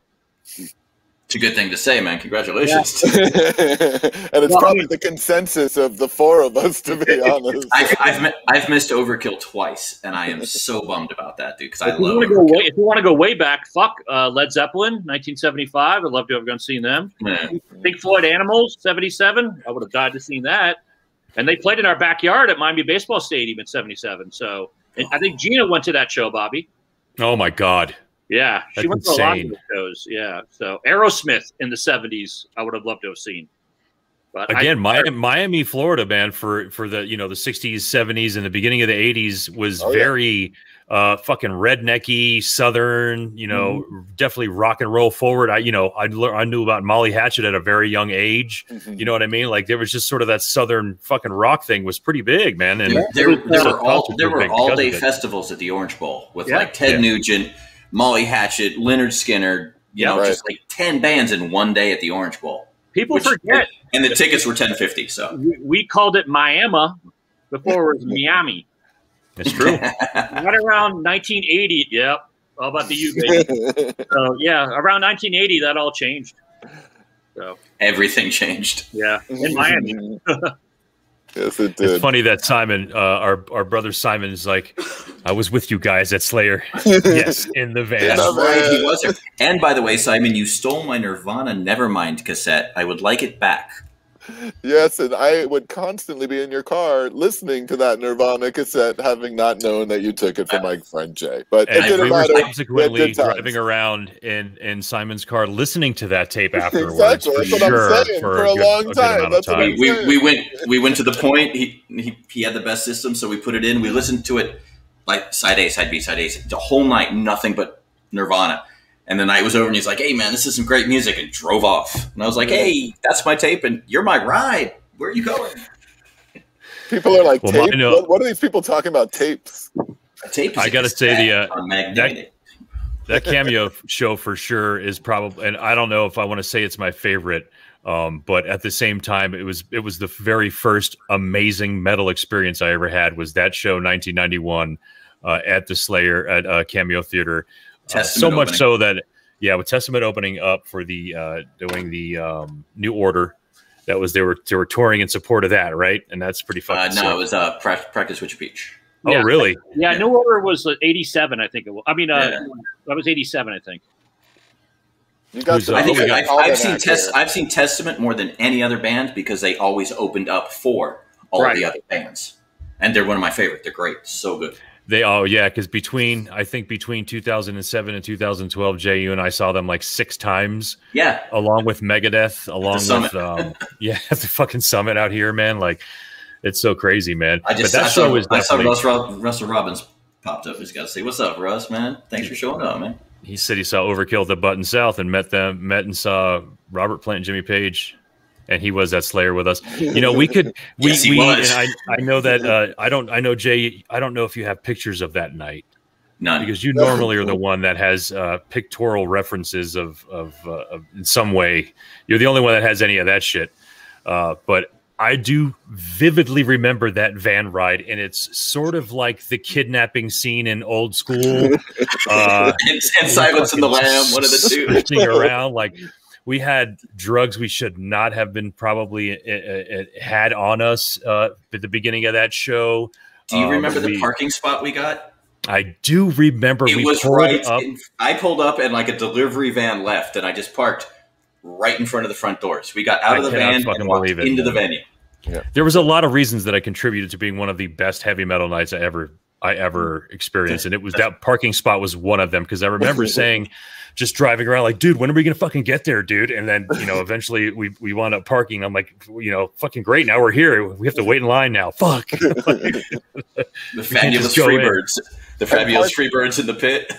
it's a good thing to say, man. Congratulations. and it's Well, probably the consensus of the four of us, to be honest. I've, I've, I've missed Overkill twice, and I am so bummed about that, dude, because I If you love want to go way, if you want to go way back, fuck uh, Led Zeppelin, 1975. I'd love to have gone seen them. Yeah. Pink Floyd Animals, 77. I would have died to see that. And they played in our backyard at Miami Baseball Stadium in 77. So And I think Gina went to that show, Bobby. Oh my god. Yeah, she That's went to a lot of shows. Yeah, so Aerosmith in the '70s, I would have loved to have seen. But I- Again, Miami, Miami, Florida, man, for for the you know the '60s, '70s, and the beginning of the '80s was Oh, yeah. Very uh fucking rednecky, southern. You know, Mm-hmm. definitely rock and roll forward. I you know I lear- I knew about Molly Hatchet at a very young age. Mhm. You know what I mean? Like there was just sort of that southern fucking rock thing was pretty big, man. And There, there, there were all concerts there were were big all because day festivals at the Orange Bowl with Yeah. like Ted Yeah. Nugent, Molly Hatchet, Lynyrd Skynyrd. You Yeah, know, right. just like ten bands in one day at the Orange Bowl, people which- forget and the tickets were ten fifty. So we, we called it Miami before it was Miami. It's true. Right around 1980. Yep. How about the U, baby? so yeah, around 1980, that all changed. So everything changed. yeah, in Miami. yes, it did. It's funny that Simon, uh, our our brother Simon, is like, I was with you guys at Slayer. yes, in the van. That's right, he was there. And by the way, Simon, you stole my Nirvana Nevermind cassette. I would like it back. Yes, and I would constantly be in your car listening to that Nirvana cassette, having not known that you took it from my friend Jay. But it And didn't we were matter. subsequently We had good times. driving around in, in Simon's car, listening to that tape afterwards. Exactly, for that's what I'm sure, saying, for, for a, a good, long time, amount that's of what we, we went we went to the point. He, he he had the best system, so we put it in. We listened to it like side A, side B, side A, the whole night, nothing but Nirvana. And the night was over, and he's like, "Hey, man, this is some great music," and drove off. And I was like, "Hey, that's my tape, and you're my ride. Where are you going?" People are like, Well, tape? mine, uh, What, what are these people talking about? Tapes? A tape. Is I a gotta say the, uh, on magnetic. that cameo show for sure is probably and i don't know if i want to say it's my favorite um, but at the same time it was it was the very first amazing metal experience i ever had was that show 1991 uh, at the slayer at uh, cameo theater Uh, so Testament much opening. so that yeah with testament opening up for the uh, doing the um, new order that was they were they were touring in support of that right and that's pretty Uh, no, sick. it was uh, pra- practice what you preach. oh Yeah. really Yeah, Yeah. New Order was uh, 87, I think it was. I mean, uh, Yeah. that was 87, I think. You got Who's, some uh, I think we people got- I've, I've seen out test. I've seen Testament more than any other band because they always opened up for all Right. the other bands, and they're one of my favorite. They're great, so good. They oh yeah, because between I think between 2007 and 2012, Jay, you and I saw them like six times, Yeah, along with Megadeth, along with um, yeah, at the fucking summit out here, man. Like it's so crazy, man. I just but that I show saw, was I saw. Russ, Rob, Russell Robbins popped up. He's got to say, "What's up, Russ? Man, thanks for showing up, man." He said he saw Overkill at the Button South and met them, met and saw Robert Plant and Jimmy Page, and he was at Slayer with us. You know, we could we Yes, he we was. and I I know that uh, I don't I know Jay I don't know if you have pictures of that night. None. because you normally are the one that has uh, pictorial references of of, uh, of in some way. You're the only one that has any of that shit. Uh, but I do vividly remember that van ride, and it's sort of like the kidnapping scene in old school. Uh, and, and Silence in the Lamb, one of the two. switching around like. We had drugs we should not have been probably uh, uh, had on us uh, at the beginning of that show. Do you Um, remember the we- parking spot we got? I do remember It we was pulled right. up. in- I pulled up and like a delivery van left, and I just parked right in front of the front doors. We got out I of the van and walked it. into the venue. there was a lot of reasons that I contributed to being one of the best heavy metal nights I ever I ever experienced, and it was that parking spot was one of them because I remember saying, just driving around like, dude, when are we gonna fucking get there, dude? And then you know, eventually we we wound up parking. I'm like, you know, fucking great. Now we're here. We have to wait in line now. Fuck. The fabulous go in. Freebirds. The fabulous Freebirds in the pit.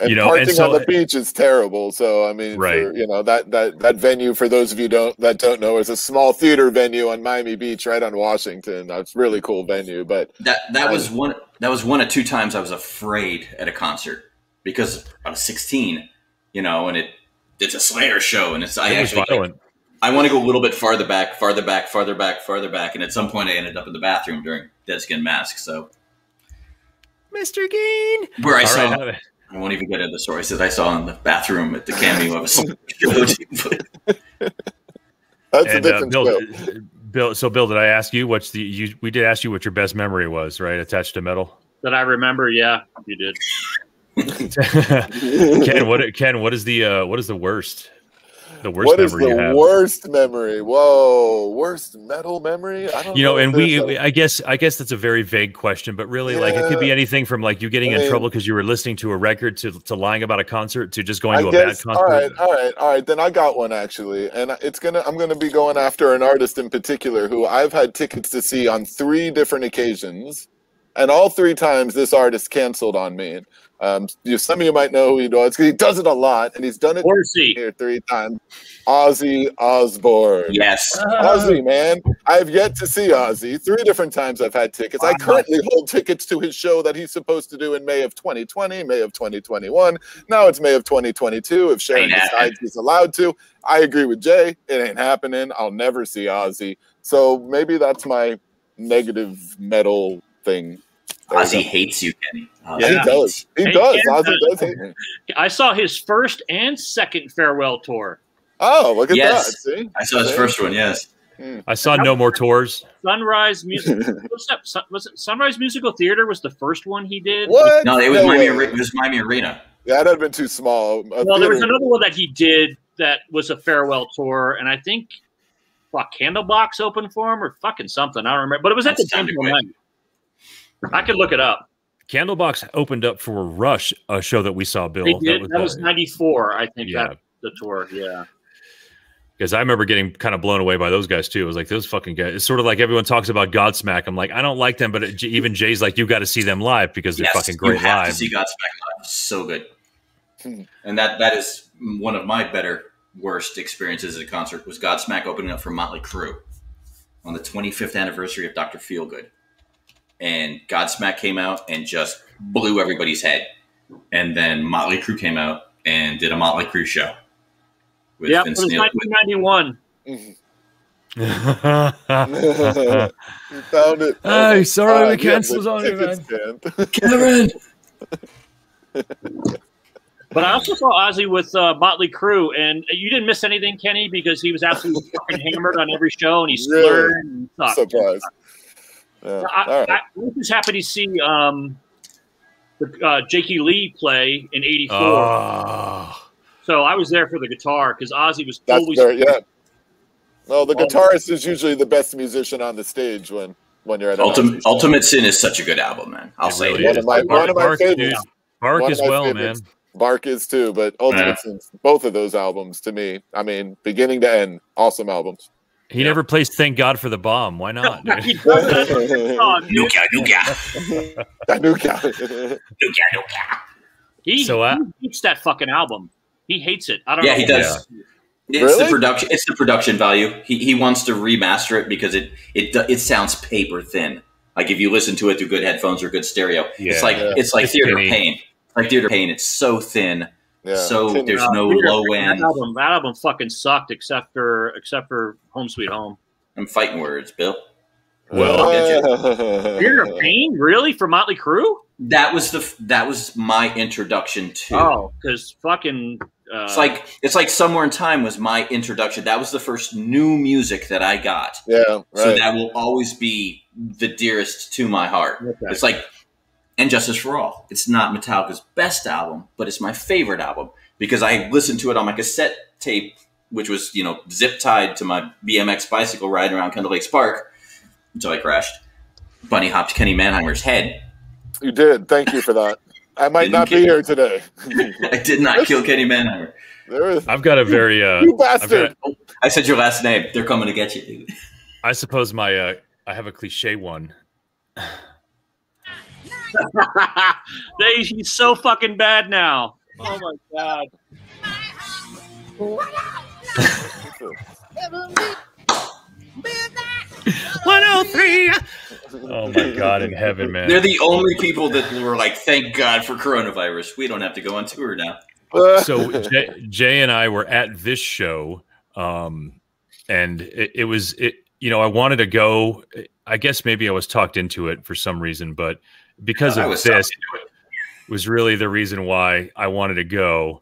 And You know, parking and so- on the beach is terrible. So I mean, Right. for, you know that that that venue for those of you don't that don't know is a small theater venue on Miami Beach, right on Washington. That's a really cool venue, but That that was one that was one of two times I was afraid at a concert because I was 16, you know, and it it's a Slayer show, and it's I It was actually violent. I want to go a little bit farther back, farther back, farther back, farther back, and at some point I ended up in the bathroom during Dead Skin Mask. So Mr. Geen. where I All saw, right, I won't even get into the stories that I saw in the bathroom at the cameo of a Slayer show. that's a and uh, different Bill, scope. Bill. So, Bill, did I ask you what's the? You, we did ask you what your best memory was, right? Attached to metal. That I remember, yeah, you did. Ken, what? Ken, what is the? Uh, what is the worst? the worst What is the worst memory? Whoa, worst metal memory? I don't you know, if and we, a- I guess, I guess that's a very vague question, but really, like, it could be anything from like you getting I in mean- trouble because you were listening to a record to, to lying about a concert to just going I to a guess, bad concert. all right, all right, all right. Then I got one actually, and it's gonna. I'm gonna be going after an artist in particular who I've had tickets to see on three different occasions, and all three times this artist canceled on me. Um, you, some of you might know who he does. 'cause He does it a lot, and he's done it Horsey. here three times. Ozzy Osbourne. Yes. Ozzy, man. I've yet to see Ozzy. Three different times I've had tickets. I currently hold tickets to his show that he's supposed to do in May of 2020, May of 2021. Now it's May of 2022 if Sharon decides he's allowed to. I agree with Jay. It ain't happening. I'll never see Ozzy. So maybe that's my negative metal thing. There you Ozzy hates you, Kenny. Ozzy Yeah, he does. He Hey, does. and, Ozzy uh, does hate me. I saw his first and second farewell tour. Oh, look at Yes. that. See? I saw his first one. Yes. I saw no more tours. Sunrise Music. what's that? Sun, was it Sunrise Musical Theater was the first one he did? What? No, it was Miami. Arena- It was Miami Arena. Yeah, that'd have been too small. A Well, there was another one that he did that was a farewell tour, and I think fuck Candlebox opened for him or fucking something. I don't remember, but it was at That the sounded Temple night. I could look it up. Candlebox opened up for Rush, a show that we saw. Bill, They did. That was, uh, '94, I think. yeah. That the tour. Yeah. because I remember getting kind of blown away by those guys too. It was like those fucking guys. It's sort of like everyone talks about Godsmack. I'm like, I don't like them, but it, even Jay's like, you got to see them live because they're Yes, fucking great you have live. to see Godsmack live. So good. Hmm. and that that is one of my better worst experiences at a concert was Godsmack opening up for Motley Crue on the 25th anniversary of Dr. Feelgood. And Godsmack came out and just blew everybody's head. And then Motley Crue came out and did a Motley Crue show. With Yeah, it was Neil- with- 1991. You found it. Hey, sorry, Uh, the yeah, cancels on you, ticket stand. Karen! But I also saw Ozzy with uh, Motley Crue, and you didn't miss anything, Kenny, because he was absolutely fucking hammered on every show, and he Really? slurred and sucked. Surprise. Yeah. I, All right. I, I was just happy to see um, the, uh, Jakey Lee play in '84. oh, so I was there for the guitar because Ozzy was That's always very, yeah. Well, the Oh. guitarist is usually the best musician on the stage when when you're at an Ultimate. Ultimate Sin is such a good album, man. I'll It say really it. One of my Bark- one of my Bark, dude. favorites. Bark One as well, favorites. man. Bark is too, but Ultimate Yeah. Sins, both of those albums to me, I mean, beginning to end, awesome albums. He never plays "Thank God for the Bomb." Why not? dude? He does that. Nuka, Nuka, Nuka, Nuka. He, So, uh, he hates that fucking album. He hates it. I don't Yeah, know. he does. It's Really? the production. It's the production value. He, he wants to remaster it because it it it sounds paper thin. Like if you listen to it through good headphones or good stereo, Yeah. it's like Yeah. it's like It's theater skinny. pain. Like theater pain. It's so thin. Yeah. So Tin- there's Uh, no Peter, low that end. album. That album fucking sucked, except for except for Home Sweet Home. I'm fighting words, Bill. Well, Fear of Pain, really, for Motley Crue? That was the that was my introduction to. Oh, because fucking. Uh, It's like it's like somewhere in time was my introduction. That was the first new music that I got. Yeah, So that will always be the dearest to my heart. Okay. It's like and Justice for All. It's not Metallica's best album, but it's my favorite album because I listened to it on my cassette tape, which was, you know, zip tied to my BMX bicycle riding around Kendall Lakes Park until I crashed. Bunny hopped Kenny Manheimer's head. You did. Thank you for that. I might Didn't be get- here today. I did not kill Kenny Manheimer. there is, I've got a very, uh, you I've bastard. I said your last name. They're coming to get you, dude. I suppose my, uh, I have a cliche one. they, he's so fucking bad now. Oh my god. One hundred three. Oh my God in heaven, man! They're the only people that were like, thank God for coronavirus. We don't have to go on tour now. so Jay, Jay and I were at this show, um, and it, it was it. You know, I wanted to go. I guess maybe I was talked into it for some reason, but because of was this, talking was really the reason why I wanted to go.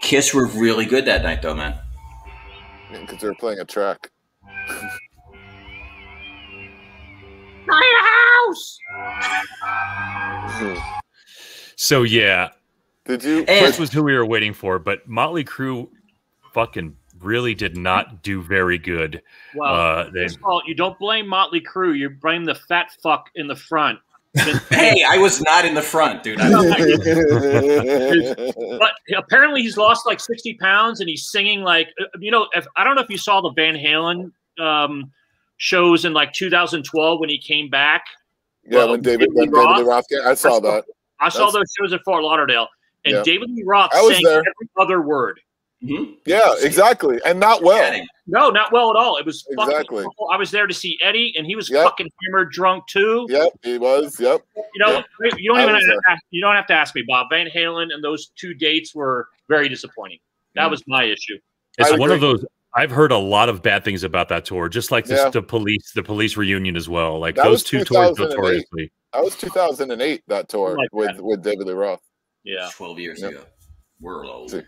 Kiss were really good that night, though, man. Because they were playing a track. My house. Hmm. So yeah, Did you? And- this was who we were waiting for. But Motley Crue, fucking really did not do very good. Well, Uh, they- first of all, you don't blame Motley Crue. You blame the fat fuck in the front. Hey, I was not in the front, dude. I was, But apparently, he's lost like sixty pounds, and he's singing like uh, you know. If I don't know if you saw the Van Halen um, shows in like 2012 when he came back. yeah, when David when David David Lee Roth, came- I saw that. I saw That's- those shows at Fort Lauderdale, and Yeah. David Lee Roth sang there. every other word. Mhm. Yeah, exactly, and not well. No, not well at all. It was fucking Exactly. awful. I was there to see Eddie, and he was Yep. fucking hammered drunk too. Yep, he was. Yep. You know, you don't I even was there. have, you don't have to ask me, Bob. Van Halen and those two dates were very disappointing. That Mm. was my issue. It's I one of those. I've heard a lot of bad things about that tour, just like this, Yeah. the police, the police reunion as well. Like That those two tours 2008. notoriously. That was 2008. That tour Like with that. with David Lee Roth. Yeah. 12 years Yep. ago. We're old.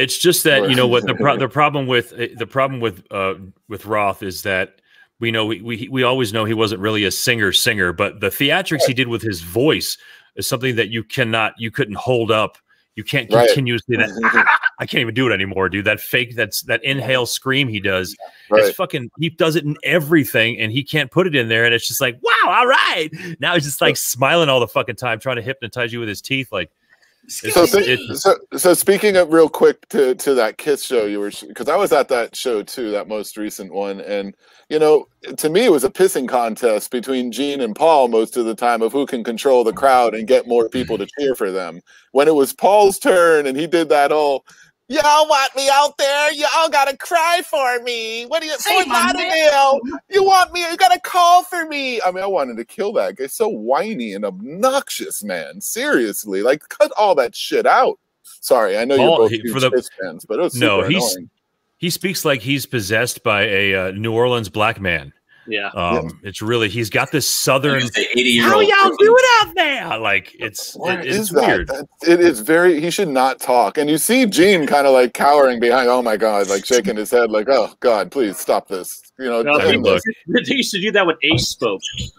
It's just that you know what the pro- the problem with eh, the problem with uh, with Roth is that we know we, we we always know he wasn't really a singer singer, but the theatrics he did with his voice is something that you cannot you couldn't hold up. You can't Right. continuously that I can't even do it anymore, dude. That fake that's that inhale scream he does. Right. It's fucking he does it in everything and he can't put it in there and it's just like, wow, all right. Now he's just like smiling all the fucking time, trying to hypnotize you with his teeth. Like So, It's- thi- it's- so, so speaking of real quick to to that Kiss show, you were because I was at that show too, that most recent one, and you know, to me, it was a pissing contest between Gene and Paul most of the time of who can control the crowd and get more people to cheer for them. When it was Paul's turn and he did that whole. Y'all want me out there? Y'all gotta cry for me. What do you Say Fort my Lauderdale? You want me? You gotta call for me. I mean, I wanted to kill that guy. So whiny and obnoxious, man. Seriously, like cut all that shit out. Sorry, I know Paul, you're both he- huge for the- Kiss fans, but it was No, super he's- annoying. he speaks like he's possessed by a uh, New Orleans black man. Yeah. Um, It's really he's got this southern. 80 year How y'all do it out there? Like it's What it- is weird. That- It is very. He should not talk. And you see Gene kind of like cowering behind. Oh my god, like shaking his head, like, oh god, please stop this. You know, No, I mean, look, They used to do that when Ace spoke. this.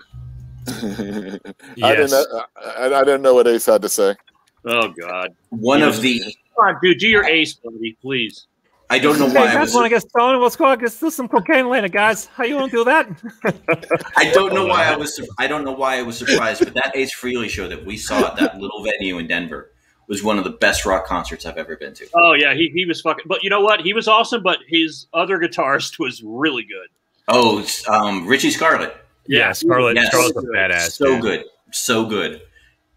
I yes. didn't. I, I didn't know what Ace had to say. Oh God. One of the. Come on, dude, do your Ace, buddy, please. I don't know Hey, why. you I guys was, want to get stoned? Let's go. Let's do some cocaine later, guys. How you want to do that? I don't know why I was. I don't know why I was surprised, but that Ace Frehley show that we saw at that little venue in Denver was one of the best rock concerts I've ever been to. Oh yeah, he, he was fucking. But you know what? He was awesome. But his other guitarist was really good. Oh, it's, um, Richie Scarlet. Yeah, Scarlet. Yes. Scarlet's a badass. so dude. good, so good.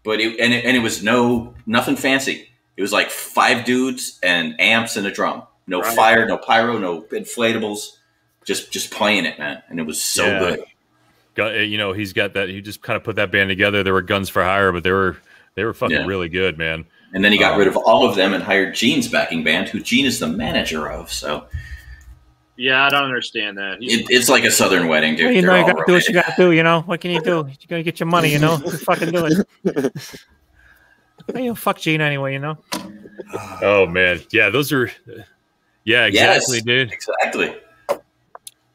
But it and it, and it was no nothing fancy. It was like five dudes and amps and a drum. No Right. fire, no pyro, no inflatables. Just just playing it, man, and it was so Yeah. good. Gu- uh, You know, he's got that. He just kind of put that band together. There were Guns for Hire, but they were they were fucking Yeah. really good, man. And then he got Um, rid of all of them and hired Gene's backing band, who Gene is the manager of. So Yeah, I don't understand that. It, it's like a southern wedding, dude. Well, you know, They're you gotta do what you gotta do. You know, what can you do? You gotta get your money. You know, Just fucking do it. Hey, you fuck Gene anyway. You know. Oh man, yeah, those are. Yeah, Yes. exactly, dude. Exactly. That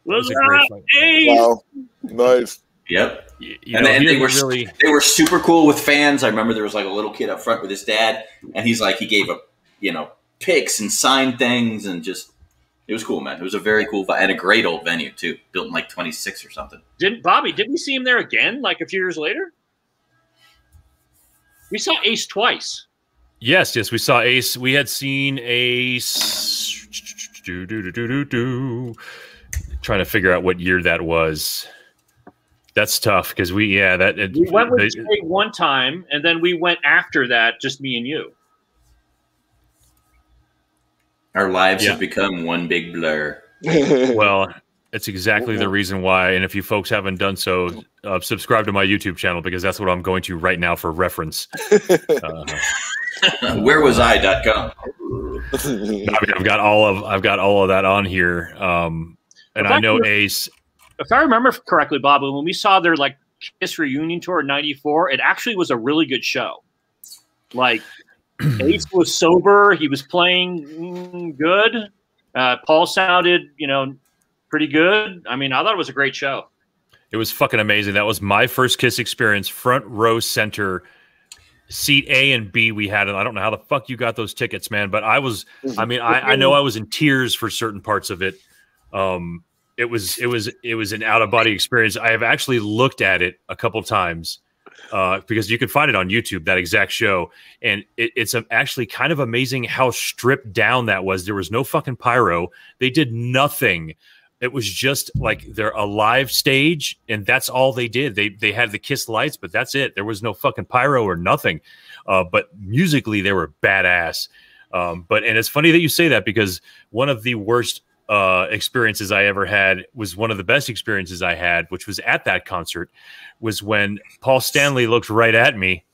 was was a great that fight. Wow, nice. Yep. Y- You and know, then they were really. they were super cool with fans. I remember there was like a little kid up front with his dad, and he's like he gave a you know picks and signed things and just it was cool, man. It was a very cool and a great old venue too, built in like twenty six or something. Didn't Bobby? Didn't we see him there again? Like a few years later. We saw Ace twice. Yes, yes, we saw Ace. We had seen Ace. Do, do, do, do, do, do. Trying to figure out what year that was. That's tough because we, yeah, that it, We went with they- Jay one time, and then we went after that, just me and you. Our lives Yeah. have become one big blur. well, it's exactly the reason why. And if you folks haven't done so, uh, subscribe to my YouTube channel because that's what I'm going to right now for reference. Uh, Where was I.com? I mean, I've got all of I've got all of that on here, um, and I know Ace. If I remember correctly, Bob, when we saw their like Kiss reunion tour in '94, it actually was a really good show. Like Ace was sober, he was playing mm, good. Uh, Paul sounded, you know, pretty good. I mean, I thought it was a great show. It was fucking amazing. That was my first Kiss experience, front row center seat A and B we had, and I don't know how the fuck you got those tickets, man. But I was, I mean, I, I know I was in tears for certain parts of it. Um, it was, it was, it was an out of body experience. I have actually looked at it a couple times uh, because you can find it on YouTube, that exact show, and it, it's actually kind of amazing how stripped down that was. There was no fucking pyro. They did nothing. It was just like they're a live stage, and that's all they did. They they had the kiss lights, but that's it. There was no fucking pyro or nothing. Uh, but musically, they were badass. Um, but and it's funny that you say that because one of the worst uh, experiences I ever had was one of the best experiences I had, which was at that concert, was when Paul Stanley looked right at me.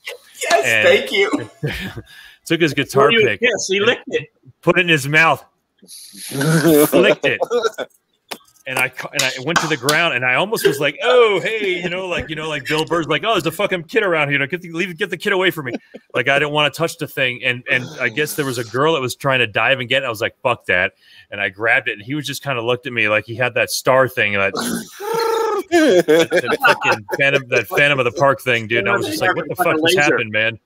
Yes, And- thank you. took his guitar pick, Yes, he licked it. put it in his mouth, licked it. And I and I went to the ground, and I almost was like, "Oh, hey, you know, like you know, like Bill Burr's like, oh, there's a fucking kid around here. Get the, leave, get the kid away from me." Like I didn't want to touch the thing, and and I guess there was a girl that was trying to dive and get. it. I was like, "Fuck that!" And I grabbed it, and he was just kind of looked at me like he had that star thing, that, that fucking Phantom, that Phantom of the Park thing, dude. And I was just like, "What the fuck just happened, man?"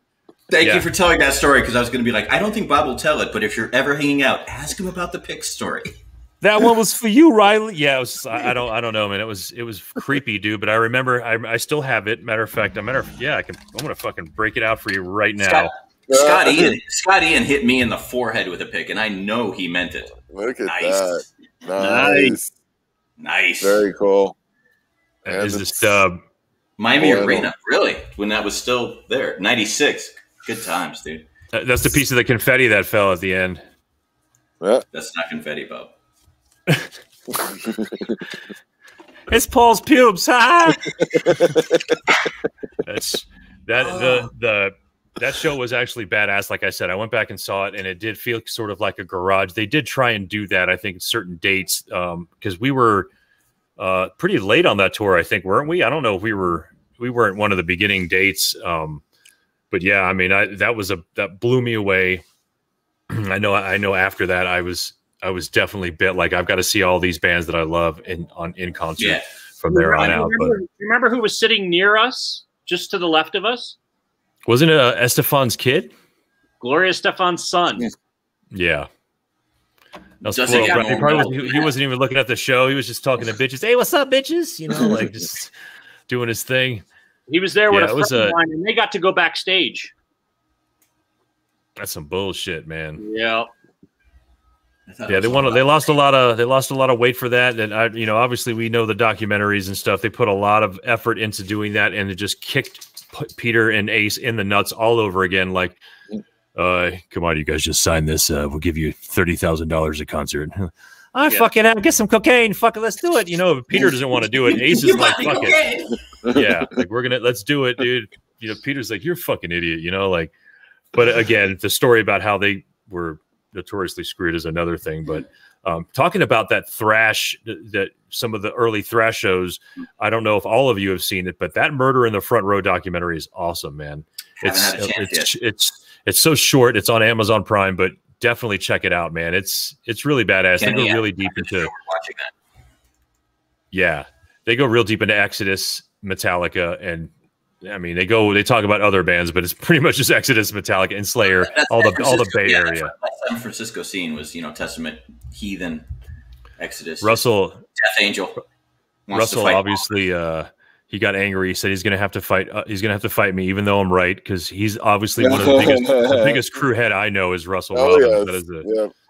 Thank Yeah. you for telling that story because I was going to be like, I don't think Bob will tell it, but if you're ever hanging out, ask him about the pick story. That one was for you, Reilly. Yeah, it was. I, I don't. I don't know, man. It was. It was creepy, dude. But I remember. I, I still have it. Matter of fact, a matter. Of, yeah, I can. I'm gonna fucking break it out for you right now. Scott, Scott Ian, Scott Ian hit me in the forehead with a pick, and I know he meant it. Look at Nice. that. Nice. Nice. Nice. Very cool. That And is the stub. Miami Oh, Arena, really? When that was still there, ninety-six. Good times, dude. That's the piece of the confetti that fell at the end. Yeah. That's not confetti, Bob. It's Paul's pubes. huh? That's that Oh. the the that show was actually badass. Like I said, I went back and saw it, and it did feel sort of like a garage. They did try and do that. I think certain dates because we were uh, pretty late on that tour. I think weren't we? I don't know if we were. We weren't one of the beginning dates. Um, but yeah, I mean, I that was a that blew me away. I know. I know. After that, I was I was definitely bit like I've got to see all these bands that I love in on in concert Yeah. from there on out. But Remember, remember who was sitting near us, just to the left of us? wasn't it uh, Estefan's kid? Gloria Estefan's son. Yeah. That's cool. he have He, probably little- was, he wasn't even looking at the show. He was just talking to bitches. Hey, what's up, bitches? You know, like just doing his thing. He was there with a was friend of a- mine, and they got to go backstage. That's some bullshit, man. Yeah. Yeah, they wanted. They lost a lot of. They lost a lot of weight for that, and I, you know, obviously we know the documentaries and stuff. They put a lot of effort into doing that, and it just kicked Peter and Ace in the nuts all over again. Like, uh, come on, you guys, just sign this. Uh, we'll give you thirty thousand dollars a concert. I Yeah. fucking out. Get some cocaine. Fuck it. Let's do it. You know, if Peter doesn't want to do it. Ace is like, fuck it. yeah, like we're gonna let's do it, dude. You know, Peter's like, you're a fucking idiot, you know, like. But again, the story about how they were notoriously screwed is another thing. But um, talking about that thrash, that some of the early thrash shows, I don't know if all of you have seen it, but that Murder in the Front Row documentary is awesome, man. It's chance it's it's it's so short. It's on Amazon Prime, but definitely check it out, man. It's it's really badass. They Kenny, go yeah. really deep into watching that. yeah, they go real deep into Exodus, Metallica, and I mean they go they talk about other bands, but it's pretty much just Exodus, Metallica, and Slayer, That's all the all the Bay yeah, Area. what That San Francisco scene was, you know, Testament, Heathen, Exodus, Russell Death Angel. Russell obviously uh, he got angry. He said he's going to have to fight. Uh, he's going to have to fight me, even though I'm right, because he's obviously one of the biggest the biggest Crue head I know is Russell Oh Robbins. yes. That is a,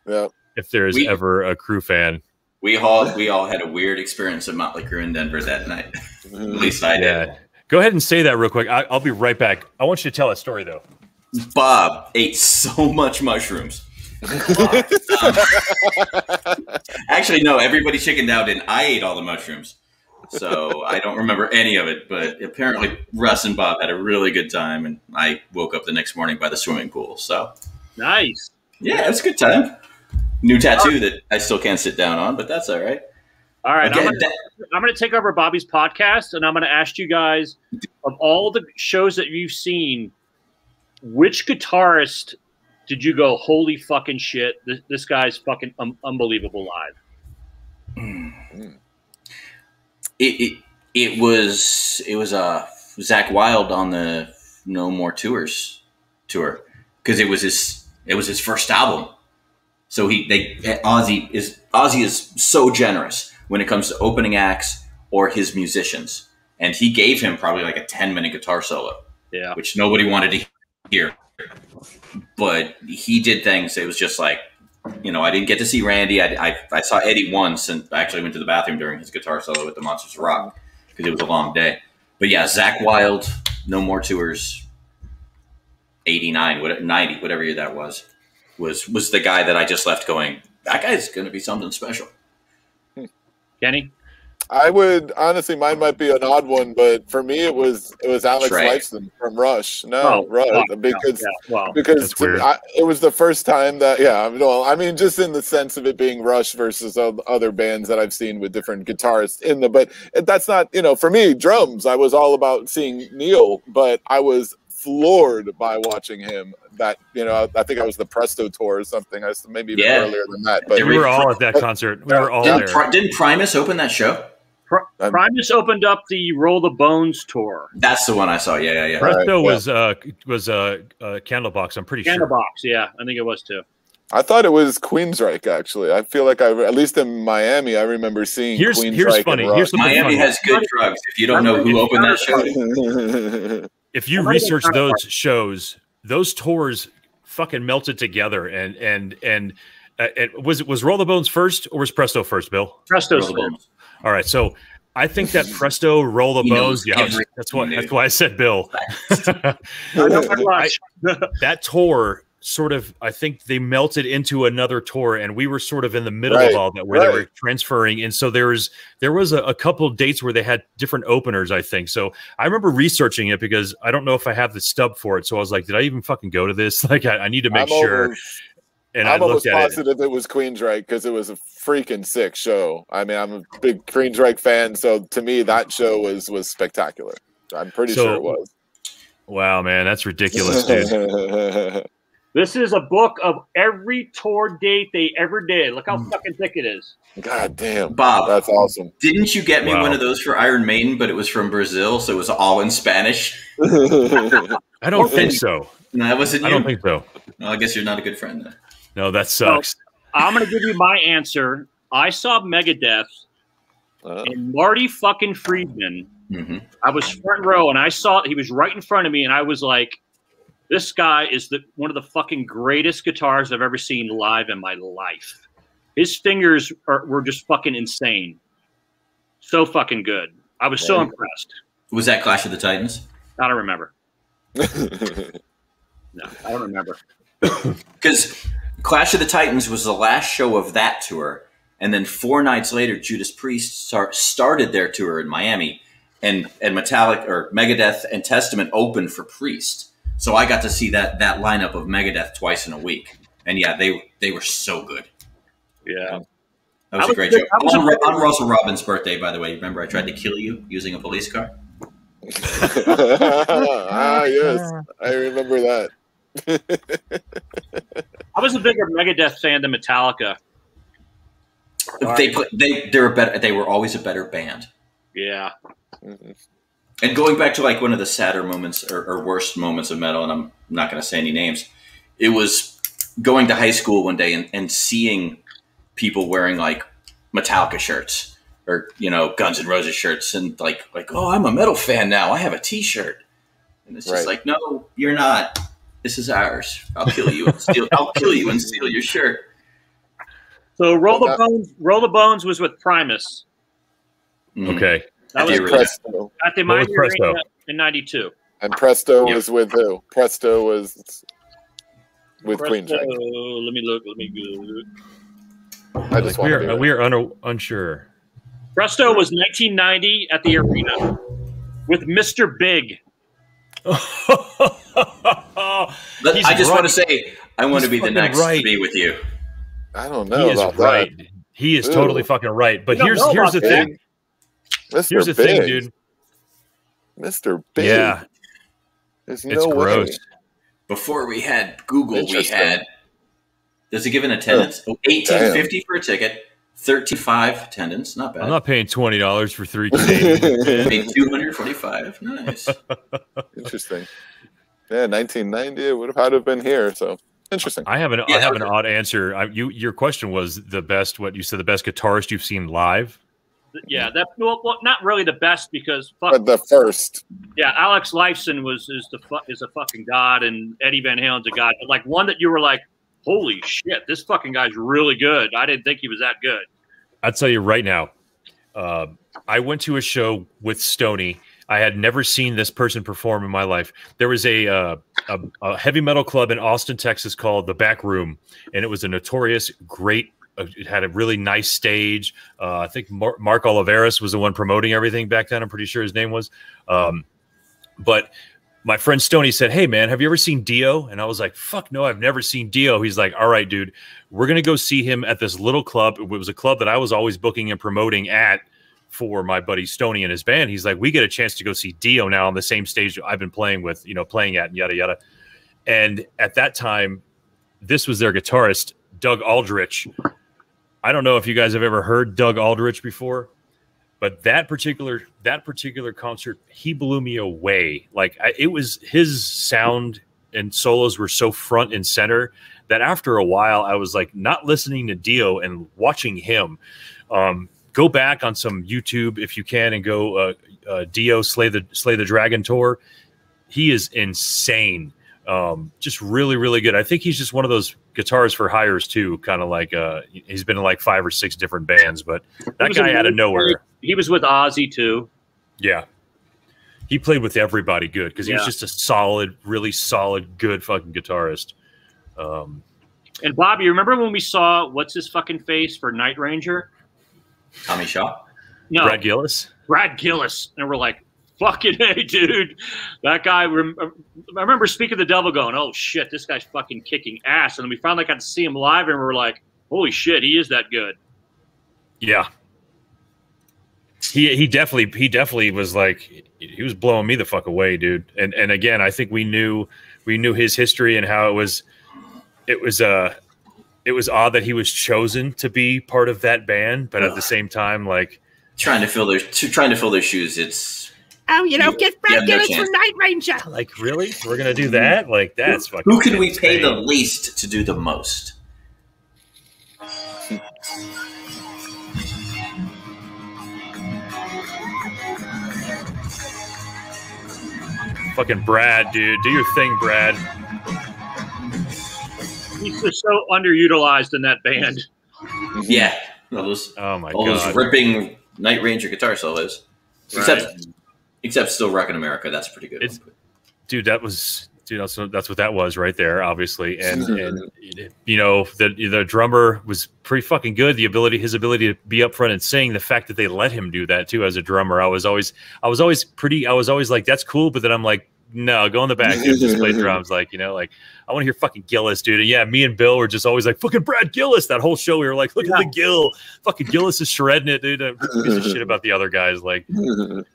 yeah, yeah. if there is We- ever a Crue fan, We all we all had a weird experience of Motley Crue in Denver that night. At least I did. yeah. Go ahead and say that real quick. I, I'll be right back. I want you to tell a story though. Bob ate so much mushrooms. Actually, no. Everybody chickened out, and I ate all the mushrooms. So I don't remember any of it. But apparently, Russ and Bob had a really good time, and I woke up the next morning by the swimming pool. So Nice. yeah, it was a good time. New tattoo that I still can't sit down on, but that's all right. All right. I'm gonna, that- I'm going to take over Bobby's podcast, and I'm going to ask you guys of all the shows that you've seen, which guitarist did you go, holy fucking shit, this, this guy's fucking um, unbelievable live? it, it it was it was uh Zakk Wylde on the No More Tours tour because it was his it was his first album. So he they Ozzy is Ozzy is so generous when it comes to opening acts or his musicians, and he gave him probably like a ten minute guitar solo, Yeah. which nobody wanted to hear. But he did things. It was just like, you know, I didn't get to see Randy. I, I, I saw Eddie once, and I actually went to the bathroom during his guitar solo with the Monsters of Rock because it was a long day. But yeah, Zakk Wylde, no more tours. 89, what- 90, whatever year that was, was was the guy that I just left going, that guy's going to be something special. Kenny? I would honestly, mine might be an odd one, but for me, it was it was Alex Trey. Lifeson from Rush. No, oh, Rush, fuck, no, because yeah, well, because That's to me, weird. I, it was the first time that yeah. I mean, well, I mean, just in the sense of it being Rush versus other bands that I've seen with different guitarists in the, but that's not you know for me drums. I was all about seeing Neil, but I was floored by watching him. That you know, I, I think I was the Presto tour or something. I was maybe even Yeah. earlier than that, but We were all at that concert. We were all Didn't, there. Pri- didn't Primus open that show? Pri- Primus opened up the Roll the Bones tour. That's the one I saw. Yeah, yeah, yeah. Right, Presto yeah. was uh was uh, uh Candlebox. I'm pretty sure. Candlebox, yeah, I think it was too. I thought it was Queensryche. Actually, I feel like I at least in Miami, I remember seeing Here's Queensryche. here's funny. Here's something Miami funny. has good drugs. If you don't know who opened that show, if you research it's not those shows, those tours fucking melted together, and and and. Uh, it, was it was Roll the Bones first or was Presto first, Bill? Presto's Roll first. All right, so I think that Presto Roll the He knows Bones, yeah, that's why that's why I said Bill. I know my Rush. that tour sort of I think they melted into another tour and we were sort of in the middle Right, of all that where they were transferring and so there was there was a, a couple dates where they had different openers I think so I remember researching it because I don't know if I have the stub for it so I was like did I even fucking go to this like I, I need to make I'm sure almost, and I I'm looked almost at it positive it. was Queensryche because it was a freaking sick show. I mean, I'm a big Queensryche fan, so to me, that show was was spectacular. I'm pretty So- sure it was. wow man that's ridiculous dude This is a book of every tour date they ever did. Look how Hmm. fucking thick it is. God damn, Bob, that's awesome. didn't you get me Wow. one of those for Iron Maiden, but it was from Brazil, so it was all in Spanish? I don't think so No, that wasn't you. I don't think so Well, I guess you're not a good friend then. no that sucks I'm going to give you my answer. I saw Megadeth Uh, and Marty fucking Friedman. hmm I was front row and I saw he was right in front of me, and I was like, "This guy is the one of the fucking greatest guitars I've ever seen live in my life. His fingers are, were just fucking insane, so fucking good. I was so Right. impressed. Was that Clash of the Titans? I don't remember. No, I don't remember. Because Clash of the Titans was the last show of that tour, and then four nights later, Judas Priest start, started their tour in Miami, and and Metallic or Megadeth and Testament opened for Priest. So I got to see that that lineup of Megadeth twice in a week, and yeah, they they were so good. Yeah, That was I a was great a- joke. I was On, big- on Russell Robbins' birthday, by the way. Remember, I tried to kill you using a police car. ah, yes, I remember that. I was a bigger Megadeth fan than Metallica. They put they they were better. They were always a better band. Yeah, And going back to like one of the sadder moments or, or worst moments of metal, and I'm not going to say any names, it was going to high school one day and, and seeing people wearing like Metallica shirts or you know Guns and Roses shirts, and like like oh I'm a metal fan now. I have a T-shirt, and it's just like no, you're not. This is ours. I'll kill you. And steal, I'll kill you and steal your shirt. so Roll the Bones. Roll the Bones was with Primus. Mhm. okay That At was the arena. Presto, at the Miami Presto? Arena in '92. and Presto Yeah. was with who? Presto was with Presto, Queensryche. Let me look. Let me look. I just Like, we are to. we are un- unsure Presto was 1990 at the arena with Mr. Big. Let- He's I just right. want to say I want He's to be the next right. to be with you. I don't know. he is about right. He is Ew. totally fucking right. But here's here's the thing. Big. Mr. Here's the Big. thing, dude. Mr. Big. Yeah, There's it's no gross. way. Before we had Google, we had does it give an attendance? Oh, oh eighteen fifty for a ticket, thirty five attendance, not bad. I'm not paying twenty dollars for three Canadian. Paid two hundred forty five. Nice. Interesting. Yeah, 1990. It would have had to have been here. So interesting. I have an Yeah, I have an was- odd answer. I, you your question was the best. What you said the best guitarist you've seen live. Yeah, that well, well, not really the best because fuck, But the first, yeah, Alex Lifeson was is the is a fucking god, and Eddie Van Halen's a god. But like one that you were like, holy shit, this fucking guy's really good. I didn't think he was that good. I'll tell you right now. Uh, I went to a show with Stony. I had never seen this person perform in my life. There was a, uh, a a heavy metal club in Austin, Texas called the Back Room, and it was a notorious, great. Uh, it had a really nice stage. Uh, I think Mar- Mark Oliveras was the one promoting everything back then. I'm pretty sure his name was. Um, but my friend Stony said, "Hey man, have you ever seen Dio?" And I was like, "Fuck no, I've never seen Dio." He's like, "All right, dude, we're gonna go see him at this little club. It was a club that I was always booking and promoting at for my buddy Stony and his band. He's like, we get a chance to go see Dio now on the same stage I've been playing with, you know, playing at and yada yada. And at that time, this was their guitarist, Doug Aldrich. I don't know if you guys have ever heard Doug Aldrich before, but that particular that particular concert, he blew me away. Like I, it was his sound and solos were so front and center that after a while I was like not listening to Dio and watching him. Um, go back on some YouTube if you can and go uh, uh, Dio Slay the Slay the Dragon tour. He is insane. Um, just really, really good. I think he's just one of those guitars for hires too. Kind of like uh, he's been in like five or six different bands, but that guy out of Military. nowhere, He was with Ozzy too. yeah. He played with everybody good because he was just a solid, really solid, good fucking guitarist. Um, And Bob, you remember when we saw what's his fucking face for Night Ranger? Tommy Shaw. No, Brad Gillis. Brad Gillis, and we're like, "Fucking hey, dude!" That guy. rem- I remember Speak of the Devil, going, "Oh shit, this guy's fucking kicking ass." And then we finally got to see him live, and we are like, "Holy shit, he is that good." Yeah. He he definitely he definitely was like he was blowing me the fuck away, dude. And and again, I think we knew we knew his history and how it was it was uh it was odd that he was chosen to be part of that band, but at the same time, like Trying to fill their trying to fill their shoes. It's Oh, you know, You- get Brad have no Gillis for chance. Night Ranger. like really? We're gonna do that? Like that's fucking who can we pay the least to do the most? fucking Brad, dude. Do your thing, Brad. He's just so underutilized in that band. Yeah, all those Oh my all those ripping Night Ranger guitar solos. Except except still Rock in America. That's pretty good. Dude that was dude that's, that's what that was right there obviously and mm-hmm. and you know the the drummer was pretty fucking good the ability his ability to be up front and sing the fact that they let him do that too as a drummer i was always i was always pretty i was always like that's cool but then i'm like no go in the back dude just play drums like you know like i want to hear fucking gillis dude. And yeah me and bill were just always like fucking brad gillis that whole show we were like look at the gill fucking gillis is shredding it dude. I don't give a shit about the other guys like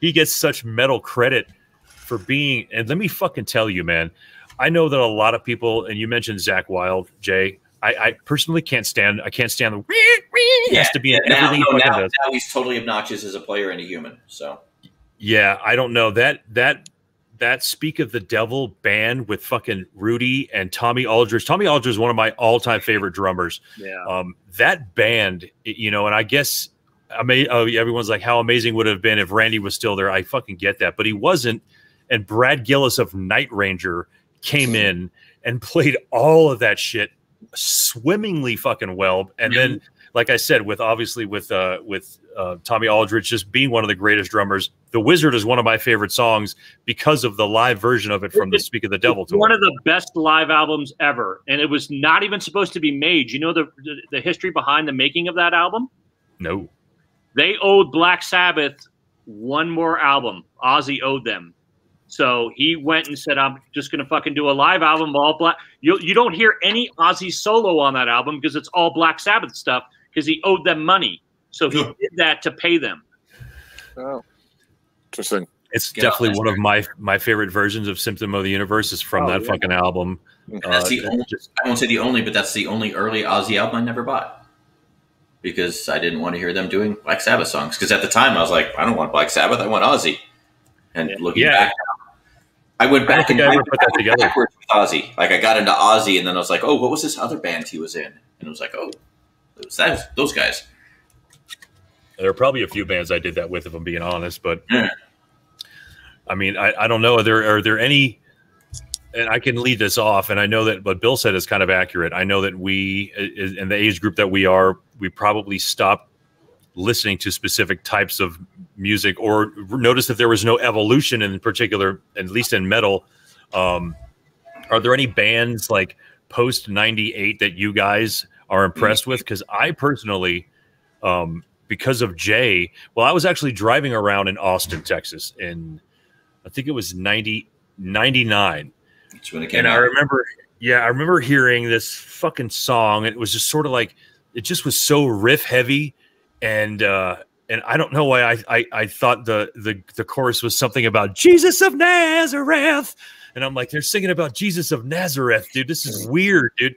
he gets such metal credit for being and let me fucking tell you man i know that a lot of people and you mentioned Zakk Wylde jay i, I personally can't stand i can't stand the he has to be in now, everything no, now, now he's totally obnoxious as a player and a human. So. Yeah i don't know. That that that speak of the devil band with fucking rudy and tommy aldridge tommy aldridge is one of my all-time favorite drummers Yeah. um, that band, you know, and I guess ama- oh, everyone's like, how amazing would it have been if Randy was still there? I fucking get that, but he wasn't. And Brad Gillis of Night Ranger came in and played all of that shit swimmingly fucking well. And then, like I said, with obviously with uh, with uh, Tommy Aldridge just being one of the greatest drummers, "The Wizard" is one of my favorite songs because of the live version of it from the Speak of the Devil tour. one of the best live albums ever, and it was not even supposed to be made. You know the the, the history behind the making of that album? no, They owed Black Sabbath one more album. Ozzy owed them. So he went and said, "I'm just going to fucking do a live album all black." You you don't hear any Ozzy solo on that album because it's all Black Sabbath stuff because he owed them money. So he did that to pay them. Oh, interesting. It's Get definitely my one of my my favorite versions of Symptom of the Universe is from Oh, that yeah. fucking album. that's Uh, the only. just- I won't say the only, but that's the only early Ozzy album I never bought because I didn't want to hear them doing Black Sabbath songs. Because at the time I was like, I don't want Black Sabbath, I want Ozzy. And looking Yeah. back, I went back think and I I ever put that together. with Ozzy. Like I got into Ozzy, and then I was like, oh, what was this other band he was in? And it was like, oh, it was that those guys. There are probably a few bands I did that with, if I'm being honest. But Yeah. I mean, I, I don't know. Are there are there any? And I can lead this off. And I know that what Bill said is kind of accurate. I know that we, in the age group that we are, we probably stopped listening to specific types of music, or noticed that there was no evolution in particular, at least in metal. Um, are there any bands like post '98 that you guys are impressed with? Because I personally, um, because of Jay, well, I was actually driving around in Austin, Texas, in I think it was 90, 99. That's when it came And I remember, yeah, I remember hearing this fucking song. And It was just sort of like, it just was so riff heavy. And, uh, and I don't know why I, I, I thought the, the, the chorus was something about Jesus of Nazareth. And I'm like, they're singing about Jesus of Nazareth, dude. This is weird, dude.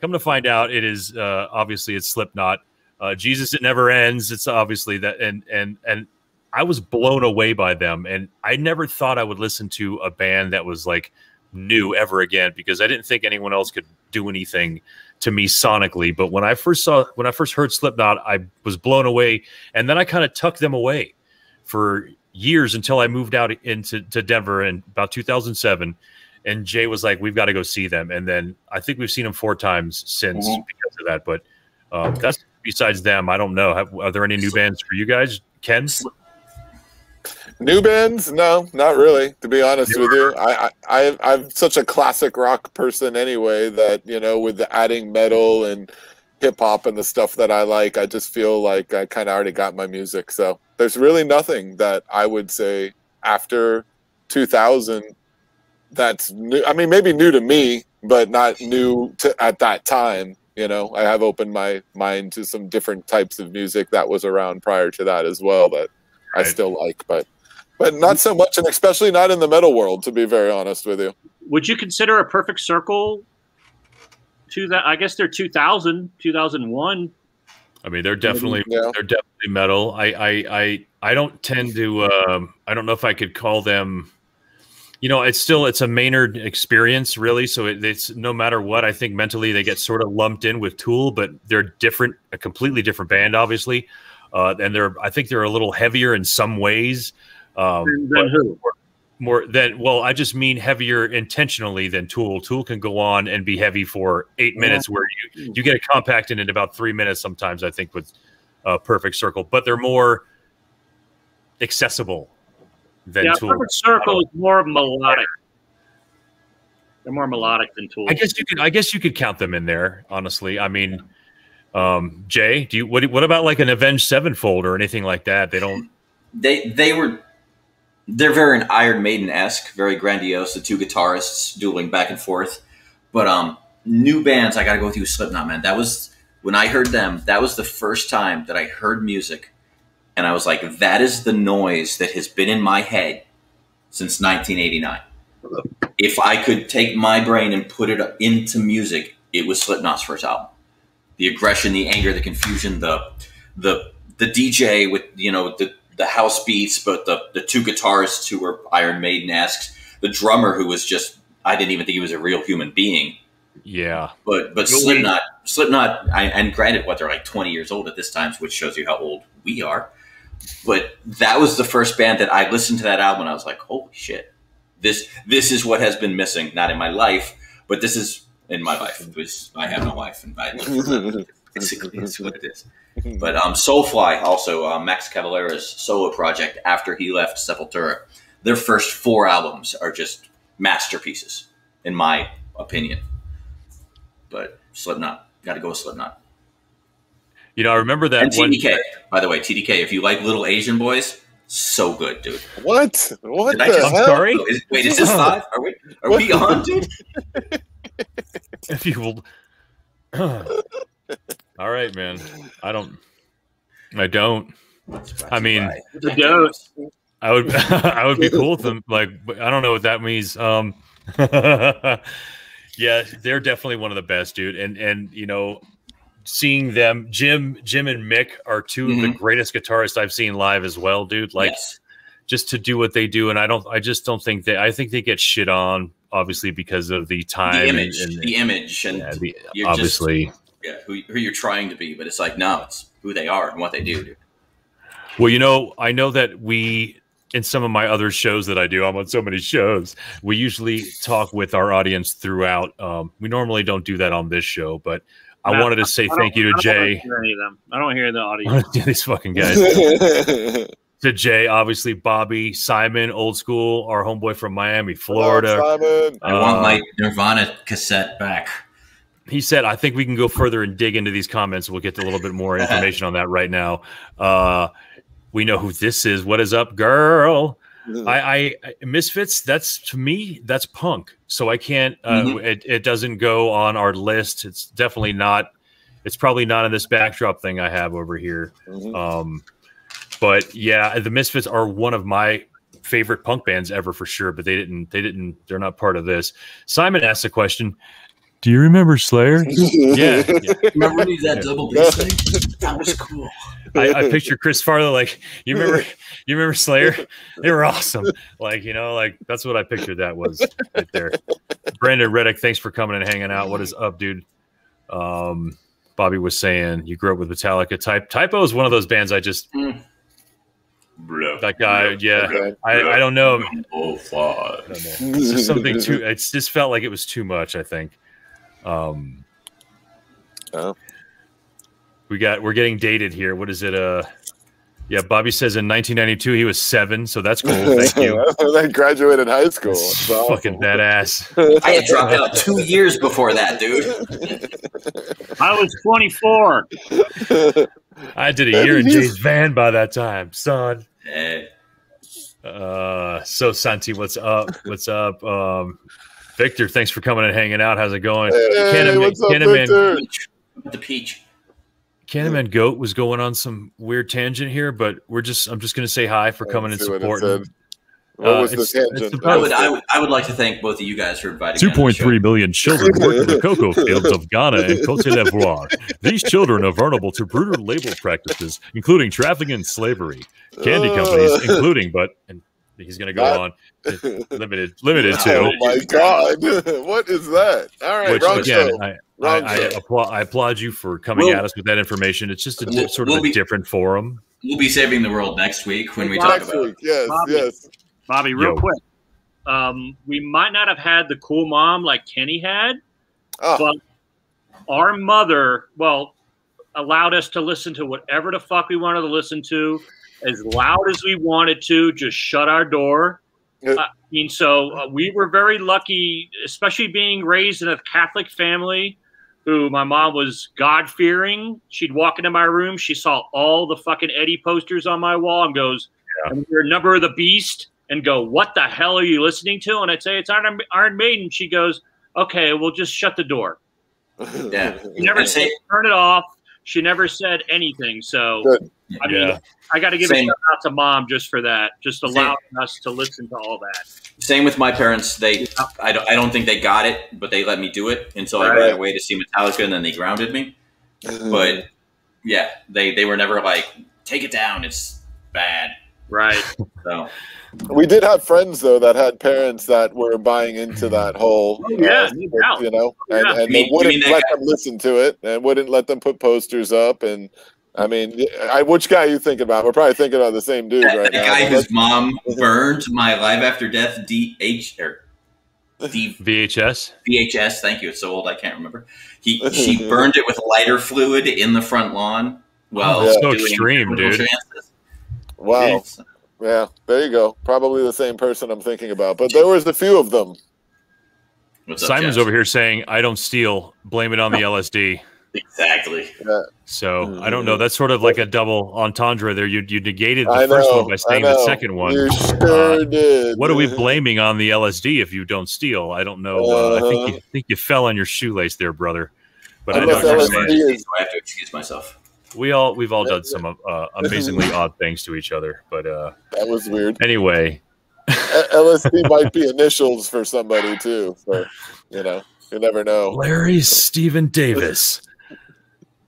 Come to find out, it is, uh, obviously it's Slipknot. Uh, Jesus, it never ends. It's obviously that. And, and, and, I was blown away by them, and I never thought I would listen to a band that was like new ever again because I didn't think anyone else could do anything to me sonically. But when I first saw, when I first heard Slipknot, I was blown away, and then I kind of tucked them away for years until I moved out into to Denver in about 2007. And Jay was like, "We've got to go see them," and then I think we've seen them four times since Mhm. because of that. But um, that's besides them. I don't know. Have, are there any new bands for you guys, Ken? New bands? No, not really. To be honest with you, I, I I I'm such a classic rock person anyway that you know with the adding metal and hip hop and the stuff that I like, I just feel like I kind of already got my music. So there's really nothing that I would say after 2000 that's new. I mean, maybe new to me, but not new to at that time. You know, I have opened my mind to some different types of music that was around prior to that as well that I still like, but but not so much, and especially not in the metal world. To be very honest with you, Would you consider a perfect circle to that? I guess they're 2000, 2001. I mean, they're definitely Yeah. they're definitely metal. I I I I don't tend to. Um, I don't know if I could call them. You know, it's still it's a Maynard experience, really. So it, it's no matter what. I think mentally they get sort of lumped in with Tool, but they're different, a completely different band, obviously. Uh, and they're I think they're a little heavier in some ways. Um, Then but who? more than well, I just mean heavier intentionally than Tool. Tool can go on and be heavy for eight minutes, where you you get a compact in in about three minutes sometimes. I think with uh, Perfect Circle, but they're more accessible than Yeah, Tool. perfect circle is more melodic. They're more melodic than Tool. I guess you could. I guess you could count them in there. Honestly, I mean, um, Jay, do you what? What about like an Avenged Sevenfold or anything like that? They don't. they they were they're very Iron Maiden esque, very grandiose. The two guitarists dueling back and forth. But um, new bands, I got to go through Slipknot, man. That was when I heard them. That was the first time that I heard music, and I was like, that is the noise that has been in my head since 1989. If I could take my brain and put it into music, it was Slipknot's first album. The aggression, the anger, the confusion, the the the DJ with you know the the house beats, but the the two guitarists who were Iron Maiden esque, the drummer who was just I didn't even think he was a real human being. Yeah, But but Really? Slipknot, Slipknot, I, and granted, what they're like twenty years old at this time, which shows you how old we are. But that was the first band that I listened to that album, and I was like, holy shit, this this is what has been missing, not in my life, but this is in my life. Because I have no life, and I live basically it's what it is. But um, Soulfly, also uh, Max Cavalera's solo project after he left Sepultura, their first four albums are just masterpieces, in my opinion. But Slipknot, got to go with Slipknot. you know, I remember that And one. TDK, by the way, TDK. If you like little Asian boys, so good, dude. what? What Did I the just- I'm hell? sorry. Oh, is- wait, is this live? Are we are we on, dude? If you will. All right, man. I don't. I don't. I mean, The Doe. I would. I would be cool with them. Like, I don't know what that means. Um. yeah, they're definitely one of the best, dude. And and you know, seeing them, Jim, Jim and Mick are 2 of the greatest guitarists I've seen live as well, dude. Like, yes. just to do what they do. And I don't, I just don't think that. I think they get shit on, obviously, because of the time, the image, and, and the image, and yeah, the- you're just- obviously. Yeah, who, who you're trying to be. But it's like, no, it's who they are and what they do. Dude. Well, you know, I know that we in some of my other shows that I do, I'm on so many shows. We usually talk with our audience throughout. Um, we normally don't do that on this show, but I No, wanted to say I don't- thank you to I don't Jay. hear any of them. I don't hear the audio. These fucking guys. to Jay, obviously Bobby, Simon, old school, our homeboy from Miami, Florida. Simon. I want Uh, my Nirvana cassette back. He said, I think we can go further and dig into these comments. We'll get a little bit more information on that right now. Uh, we know who this is. What is up, girl? I, I Misfits. That's to me. That's punk. So I can't. Uh, Mhm. it, it doesn't go on our list. It's definitely not. It's probably not in this backdrop thing I have over here. Mhm. Um, but yeah, the Misfits are one of my favorite punk bands ever for sure. But they didn't. They didn't. They're not part of this. Simon asked a question. Do you remember Slayer? yeah, yeah. Remember when you did that double bass thing? That was cool. I, I picture Chris Farley like you remember you remember Slayer? They were awesome. Like, you know, like that's what I pictured that was right there. Brandon Reddick, thanks for coming and hanging out. What is up, dude? Um Bobby was saying you grew up with Metallica. Type Typo is one of those bands I just that guy, yeah. Okay. I, I don't know. Oh, fuck. I don't know. It's just something too it's just felt like it was too much, I think. Um Oh. we got we're getting dated here. What is it? Uh yeah, Bobby says in 1992 he was seven, so that's cool. Thank you. I graduated high school. That's It's awesome. fucking badass. I had dropped out two years before that, dude. I was 24. I did a year in Jay's van by that time, son. Hey, Uh, so Santi, what's up? What's up? Um, Victor, thanks for coming and hanging out. How's it going? Hey, Candyman- what's up, Candyman- Victor? peach. the peach. Candyman Goat was going on some weird tangent here, but we're just I'm just gonna say hi for coming and Let's see what it supporting. said. What Uh, was the it's- it's tangent? about- I would, I would, I would like to thank both of you guys for inviting me. on the show. 2.3 million children work in the cocoa fields of Ghana and Cote d'Ivoire. These children are vulnerable to brutal labor practices, including trafficking and slavery. Candy companies, including, but and he's going to go Not- on limited, limited Oh to. Oh my god! what is that? All right, Which wrong again, show. I, I, Wrong I, show. applaud, I applaud you for coming We'll- at us with that information. It's just a We'll- sort of we'll a be- different forum. We'll be saving the world next week when we talk about. week, yes, Bobby. yes. Bobby, real Yo. quick. Um, we might not have had the cool mom like Kenny had, Oh, but our mother, well, allowed us to listen to whatever the fuck we wanted to listen to, as loud as we wanted to. Just shut our door. Yeah. I mean, so uh, we were very lucky, especially being raised in a Catholic family. Who my mom was God fearing. She'd walk into my room. She saw all the fucking Eddie posters on my wall and goes, and we're Number of the Beast and go, What the hell are you listening to? And I'd say, It's Iron, Iron Maiden. She goes, Okay, we'll just shut the door. Yeah. She never say- turn it off. She never said anything. So, Good. I mean, Yeah. I got to give Same. a shout out to mom just for that, just Same. allowing us to listen to all that. Same with my parents. They, I don't, I don't think they got it, but they let me do it until I Right. ran away to see Metallica, and then they grounded me. Mm. But yeah, they, they were never like, take it down. It's bad. Right. So we did have friends though that had parents that were buying into that whole, Oh, yeah, uh, no you know, and, Yeah. and You they mean- wouldn't mean let guy- them listen to it, and wouldn't let them put posters up. And I mean, I, which guy are you thinking about? We're probably thinking about the same dude that, right that now. guy whose mom burned my Live After Death DH or D, VHS. VHS. Thank you. It's so old I can't remember. He she burned it with lighter fluid in the front lawn. Well, Oh, so extreme, dude. trances. Wow. It's- Yeah, there you go. Probably the same person I'm thinking about, but there was a few of them. What's Simon's Jeff? over here saying, "I don't steal. Blame it on the LSD." Exactly. So I don't know. That's sort of like a double entendre there. You you negated the I first know. one by I saying the second one. You sure Uh, did. What are we blaming on the LSD if you don't steal? I don't know. Uh, I think you Uh-huh. think you fell on your shoelace there, brother. But I Unless know what you're LSD is- I have to excuse myself. We all we've all done some uh, amazingly odd things to each other. But uh, That was weird. anyway, LSD might be initials for somebody too. So you know, you never know. Larry Stephen Davis,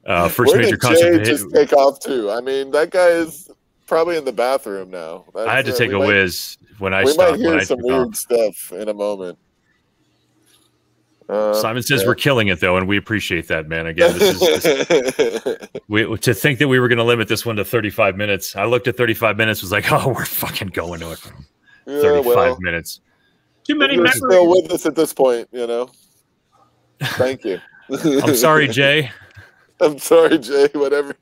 uh, first Where major did concert Jay just take off too? I mean, that guy is probably in the bathroom now. I had to uh, take a might- whiz when I we stopped. might hear some weird off. stuff in a moment. Uh, Simon says yeah. we're killing it though, and we appreciate that, man. Again, this is just, we, to think that we were going to limit this one to 35 minutes. I looked at 35 minutes, was like, oh, we're fucking going to it. Yeah, 35 well, minutes. Too many you're memories. still with us at this point, you know. Thank you. I'm sorry, Jay. I'm sorry, Jay. Whatever.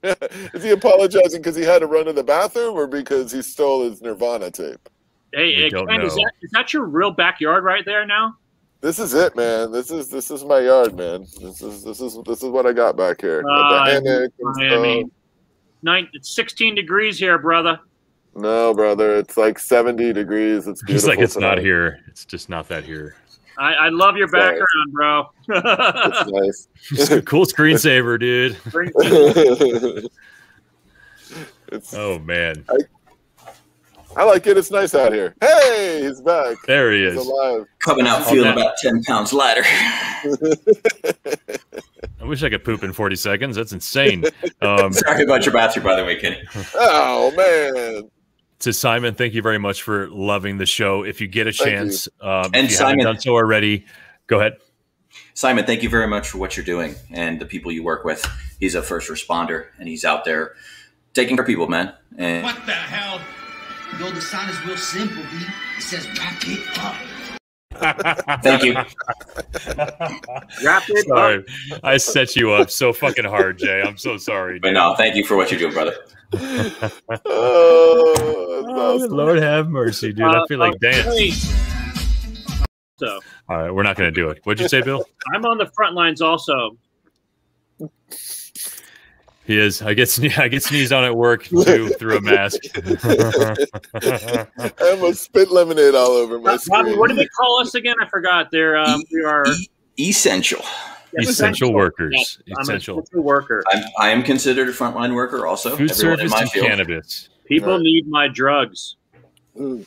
Is he apologizing because he had to run to the bathroom, or because he stole his Nirvana tape? Hey, We Ken, is that, is that your real backyard right there now? This is it, man. This is this is my yard, man. This is this is this is what I got back here. Got Uh, the hammock Miami. Nine, it's 16 degrees here, brother. No, brother, it's like 70 degrees. It's beautiful. He's like, it's not here. It's just not that here. I, I love your Sorry. background, bro. It's nice. cool screensaver, dude. It's, Oh man, I like it. It's nice out here. Hey, he's back. there he He's is. alive. Coming out Oh, feeling man. about 10 pounds lighter. I wish I could poop in 40 seconds. That's insane. Um, Sorry about your bathroom, by the way, Kenny. Oh man. to Simon, thank you very much for loving the show. If you get a chance, um, And if you haven't Simon- done so already, go ahead. Simon, thank you very much for what you're doing and the people you work with. He's a first responder and he's out there taking care of people, man. And What the hell? Yo, the sign is real simple, B. It says wrap it up. thank you. Wrap it up. I set you up so fucking hard, Jay. I'm so sorry. But no, thank you for what you're doing, brother. Oh, awesome. Lord have mercy, dude. I feel like Uh, dance. hey. So All right, we're not going to do it. What'd you say, Bill? I'm on the front lines also. He is. I get sne- I get sneezed on at work too through a mask. I almost spit lemonade all over my Robbie, screen. what do they call us again? I forgot. They're um, we are E- essential. Essential workers. Yes, I'm Essential. essential worker. I'm, I am considered a frontline worker also. Food Everyone service my and field. cannabis. People Right. need my drugs. Mm.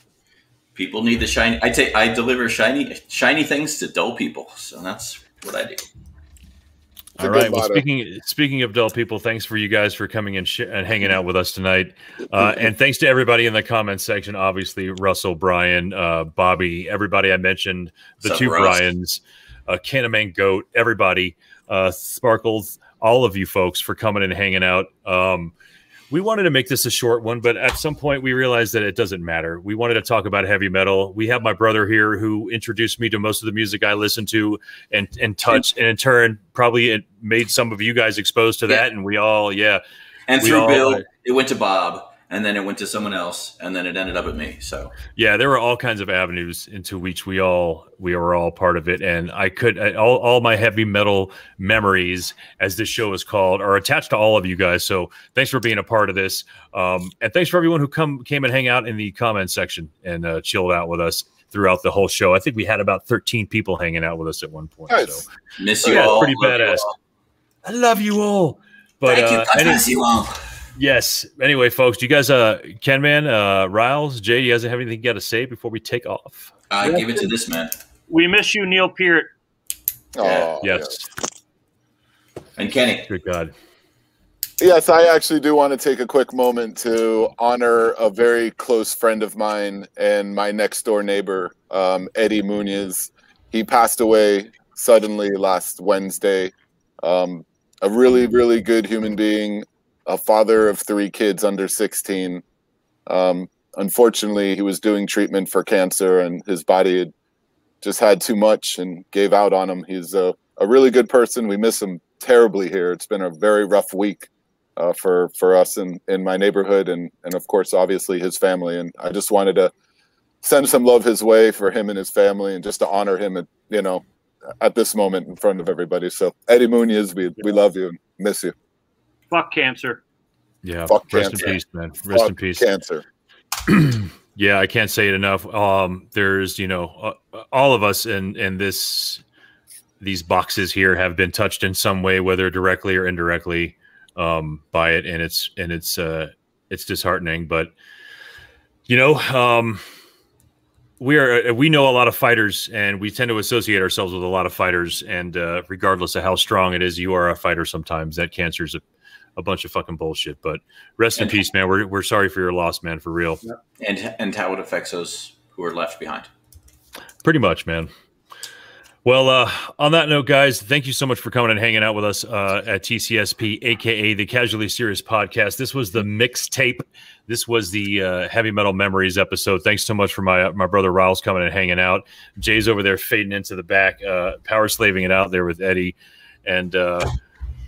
People need the shiny. I take. I deliver shiny, shiny things to dull people. So that's what I do. All. Well, speaking speaking of dull people, thanks for you guys for coming and, sh- and hanging out with us tonight, uh, and thanks to everybody in the comments section. Obviously, Russell, Brian, uh, Bobby, everybody I mentioned, the two Russ? Brians, uh, Canaman Goat, everybody, uh, Sparkles, all of you folks for coming and hanging out. Um, we wanted to make this a short one, but at some point we realized that it doesn't matter. We wanted to talk about heavy metal. We have my brother here who introduced me to most of the music I listen to and and touch, and in turn probably it made some of you guys exposed to that. And we all, yeah, And through all- Bill, it went to Bob, and then it went to someone else, and then it ended up at me. So yeah, there were all kinds of avenues into which we all we were all part of it, and I could I- all all my heavy metal memories, as this show is called, are attached to all of you guys. So thanks for being a part of this, um, and thanks for everyone who come came and hang out in the comment section and uh, chilled out with us throughout the whole show. I think we had about thirteen people hanging out with us at one point. Nice. So miss you Yeah, all. pretty love you badass. all. I love you all. But Thank you. uh, God any- bless you all. Yes. Anyway, folks, do you guys, uh, Ken Man, uh, Riles, Jay, do you guys have anything you got to say before we take off? Uh, give it to this man. We miss you, Neil Peart. Oh, Yes. And Kenny. Good God. Yes, I actually do want to take a quick moment to honor a very close friend of mine and my next door neighbor, um, Eddie Munoz. He passed away suddenly last Wednesday. Um, a really, really good human being, a father of three kids under 16. Um, unfortunately, he was doing treatment for cancer and his body had just had too much and gave out on him. He's a, a really good person. We miss him terribly here. It's been a very rough week uh, for for us in in my neighborhood, and and of course, obviously his family. And I just wanted to send some love his way for him and his family, and just to honor him, at, you know, at this moment in front of everybody. So Eddie Munoz, we we love you and miss you. Fuck cancer. Yeah. Fuck Rest cancer. in peace, man. Rest in Fuck peace. Cancer. yeah, I can't say it enough. Um, there's, you know, uh, all of us in in this these boxes here have been touched in some way, whether directly or indirectly, um, by it, and it's and it's uh, it's disheartening. But you know, um, we are we know a lot of fighters, and we tend to associate ourselves with a lot of fighters. And uh, regardless of how strong it is, you are a fighter. Sometimes that cancer is a, a bunch of fucking bullshit. But rest in peace, man. We're we're sorry for your loss, man, for real. and and how it affects those who are left behind. Pretty much, man. Well, uh, on that note, guys, thank you so much for coming and hanging out with us uh, at TCSP, aka the Casually Serious Podcast. This was the mixtape. This was the uh, Heavy Metal Memories episode. Thanks so much for my my brother Riles coming and hanging out. Jay's over there fading into the back, uh, power slaving it out there with Eddie, and uh,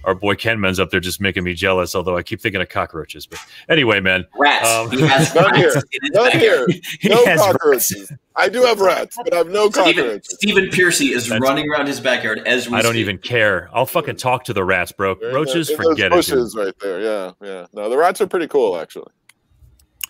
our boy Kenman's up there just making me jealous. Although I keep thinking of cockroaches, but anyway, man, Rats. Um, he has Not rats here. in his Not backyard. here. No has cockroaches. I do have rats, but I have no Stephen, cockroaches. Stephen Pearcy is That's- running around his backyard as we I don't speak. even care. I'll fucking talk to the rats, bro. They're Roaches, the- forget it. dude. bushes right there. Yeah, yeah. No, the rats are pretty cool, actually.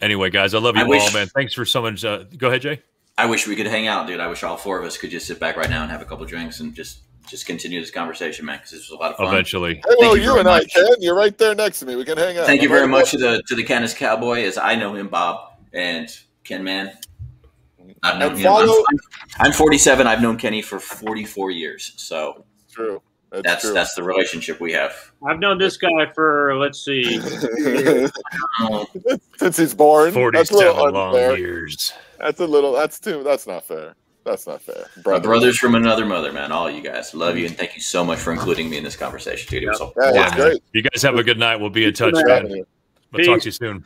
Anyway, guys, I love you I all, wish- man. Thanks for so much. Uh, go ahead, Jay. I wish we could hang out, dude. I wish all four of us could just sit back right now and have a couple drinks and just just continue this conversation, man, because this was a lot of fun. Eventually, Hey, well, you you, very and I, much. Ken, you're right there next to me. We can hang out. Thank you I'm very much to the to the Cannabis Cowboy, as I know him, Bob and Ken Man. I've known And him. I'm, I'm 47. I've known Kenny for 44 years, so True. That's, that's true. that's the relationship we have. I've known this guy for let's see, Since he's born. That's a forty-seven little long years. That's a little. That's too. That's not fair. That's not fair. my brothers from another mother, man. All you guys, love you, and thank you so much for including me in this conversation, dude. It was a Yeah, Yeah, that's great. You guys have a good night. We'll be in touch, Good man. having you. I'll talk to you soon.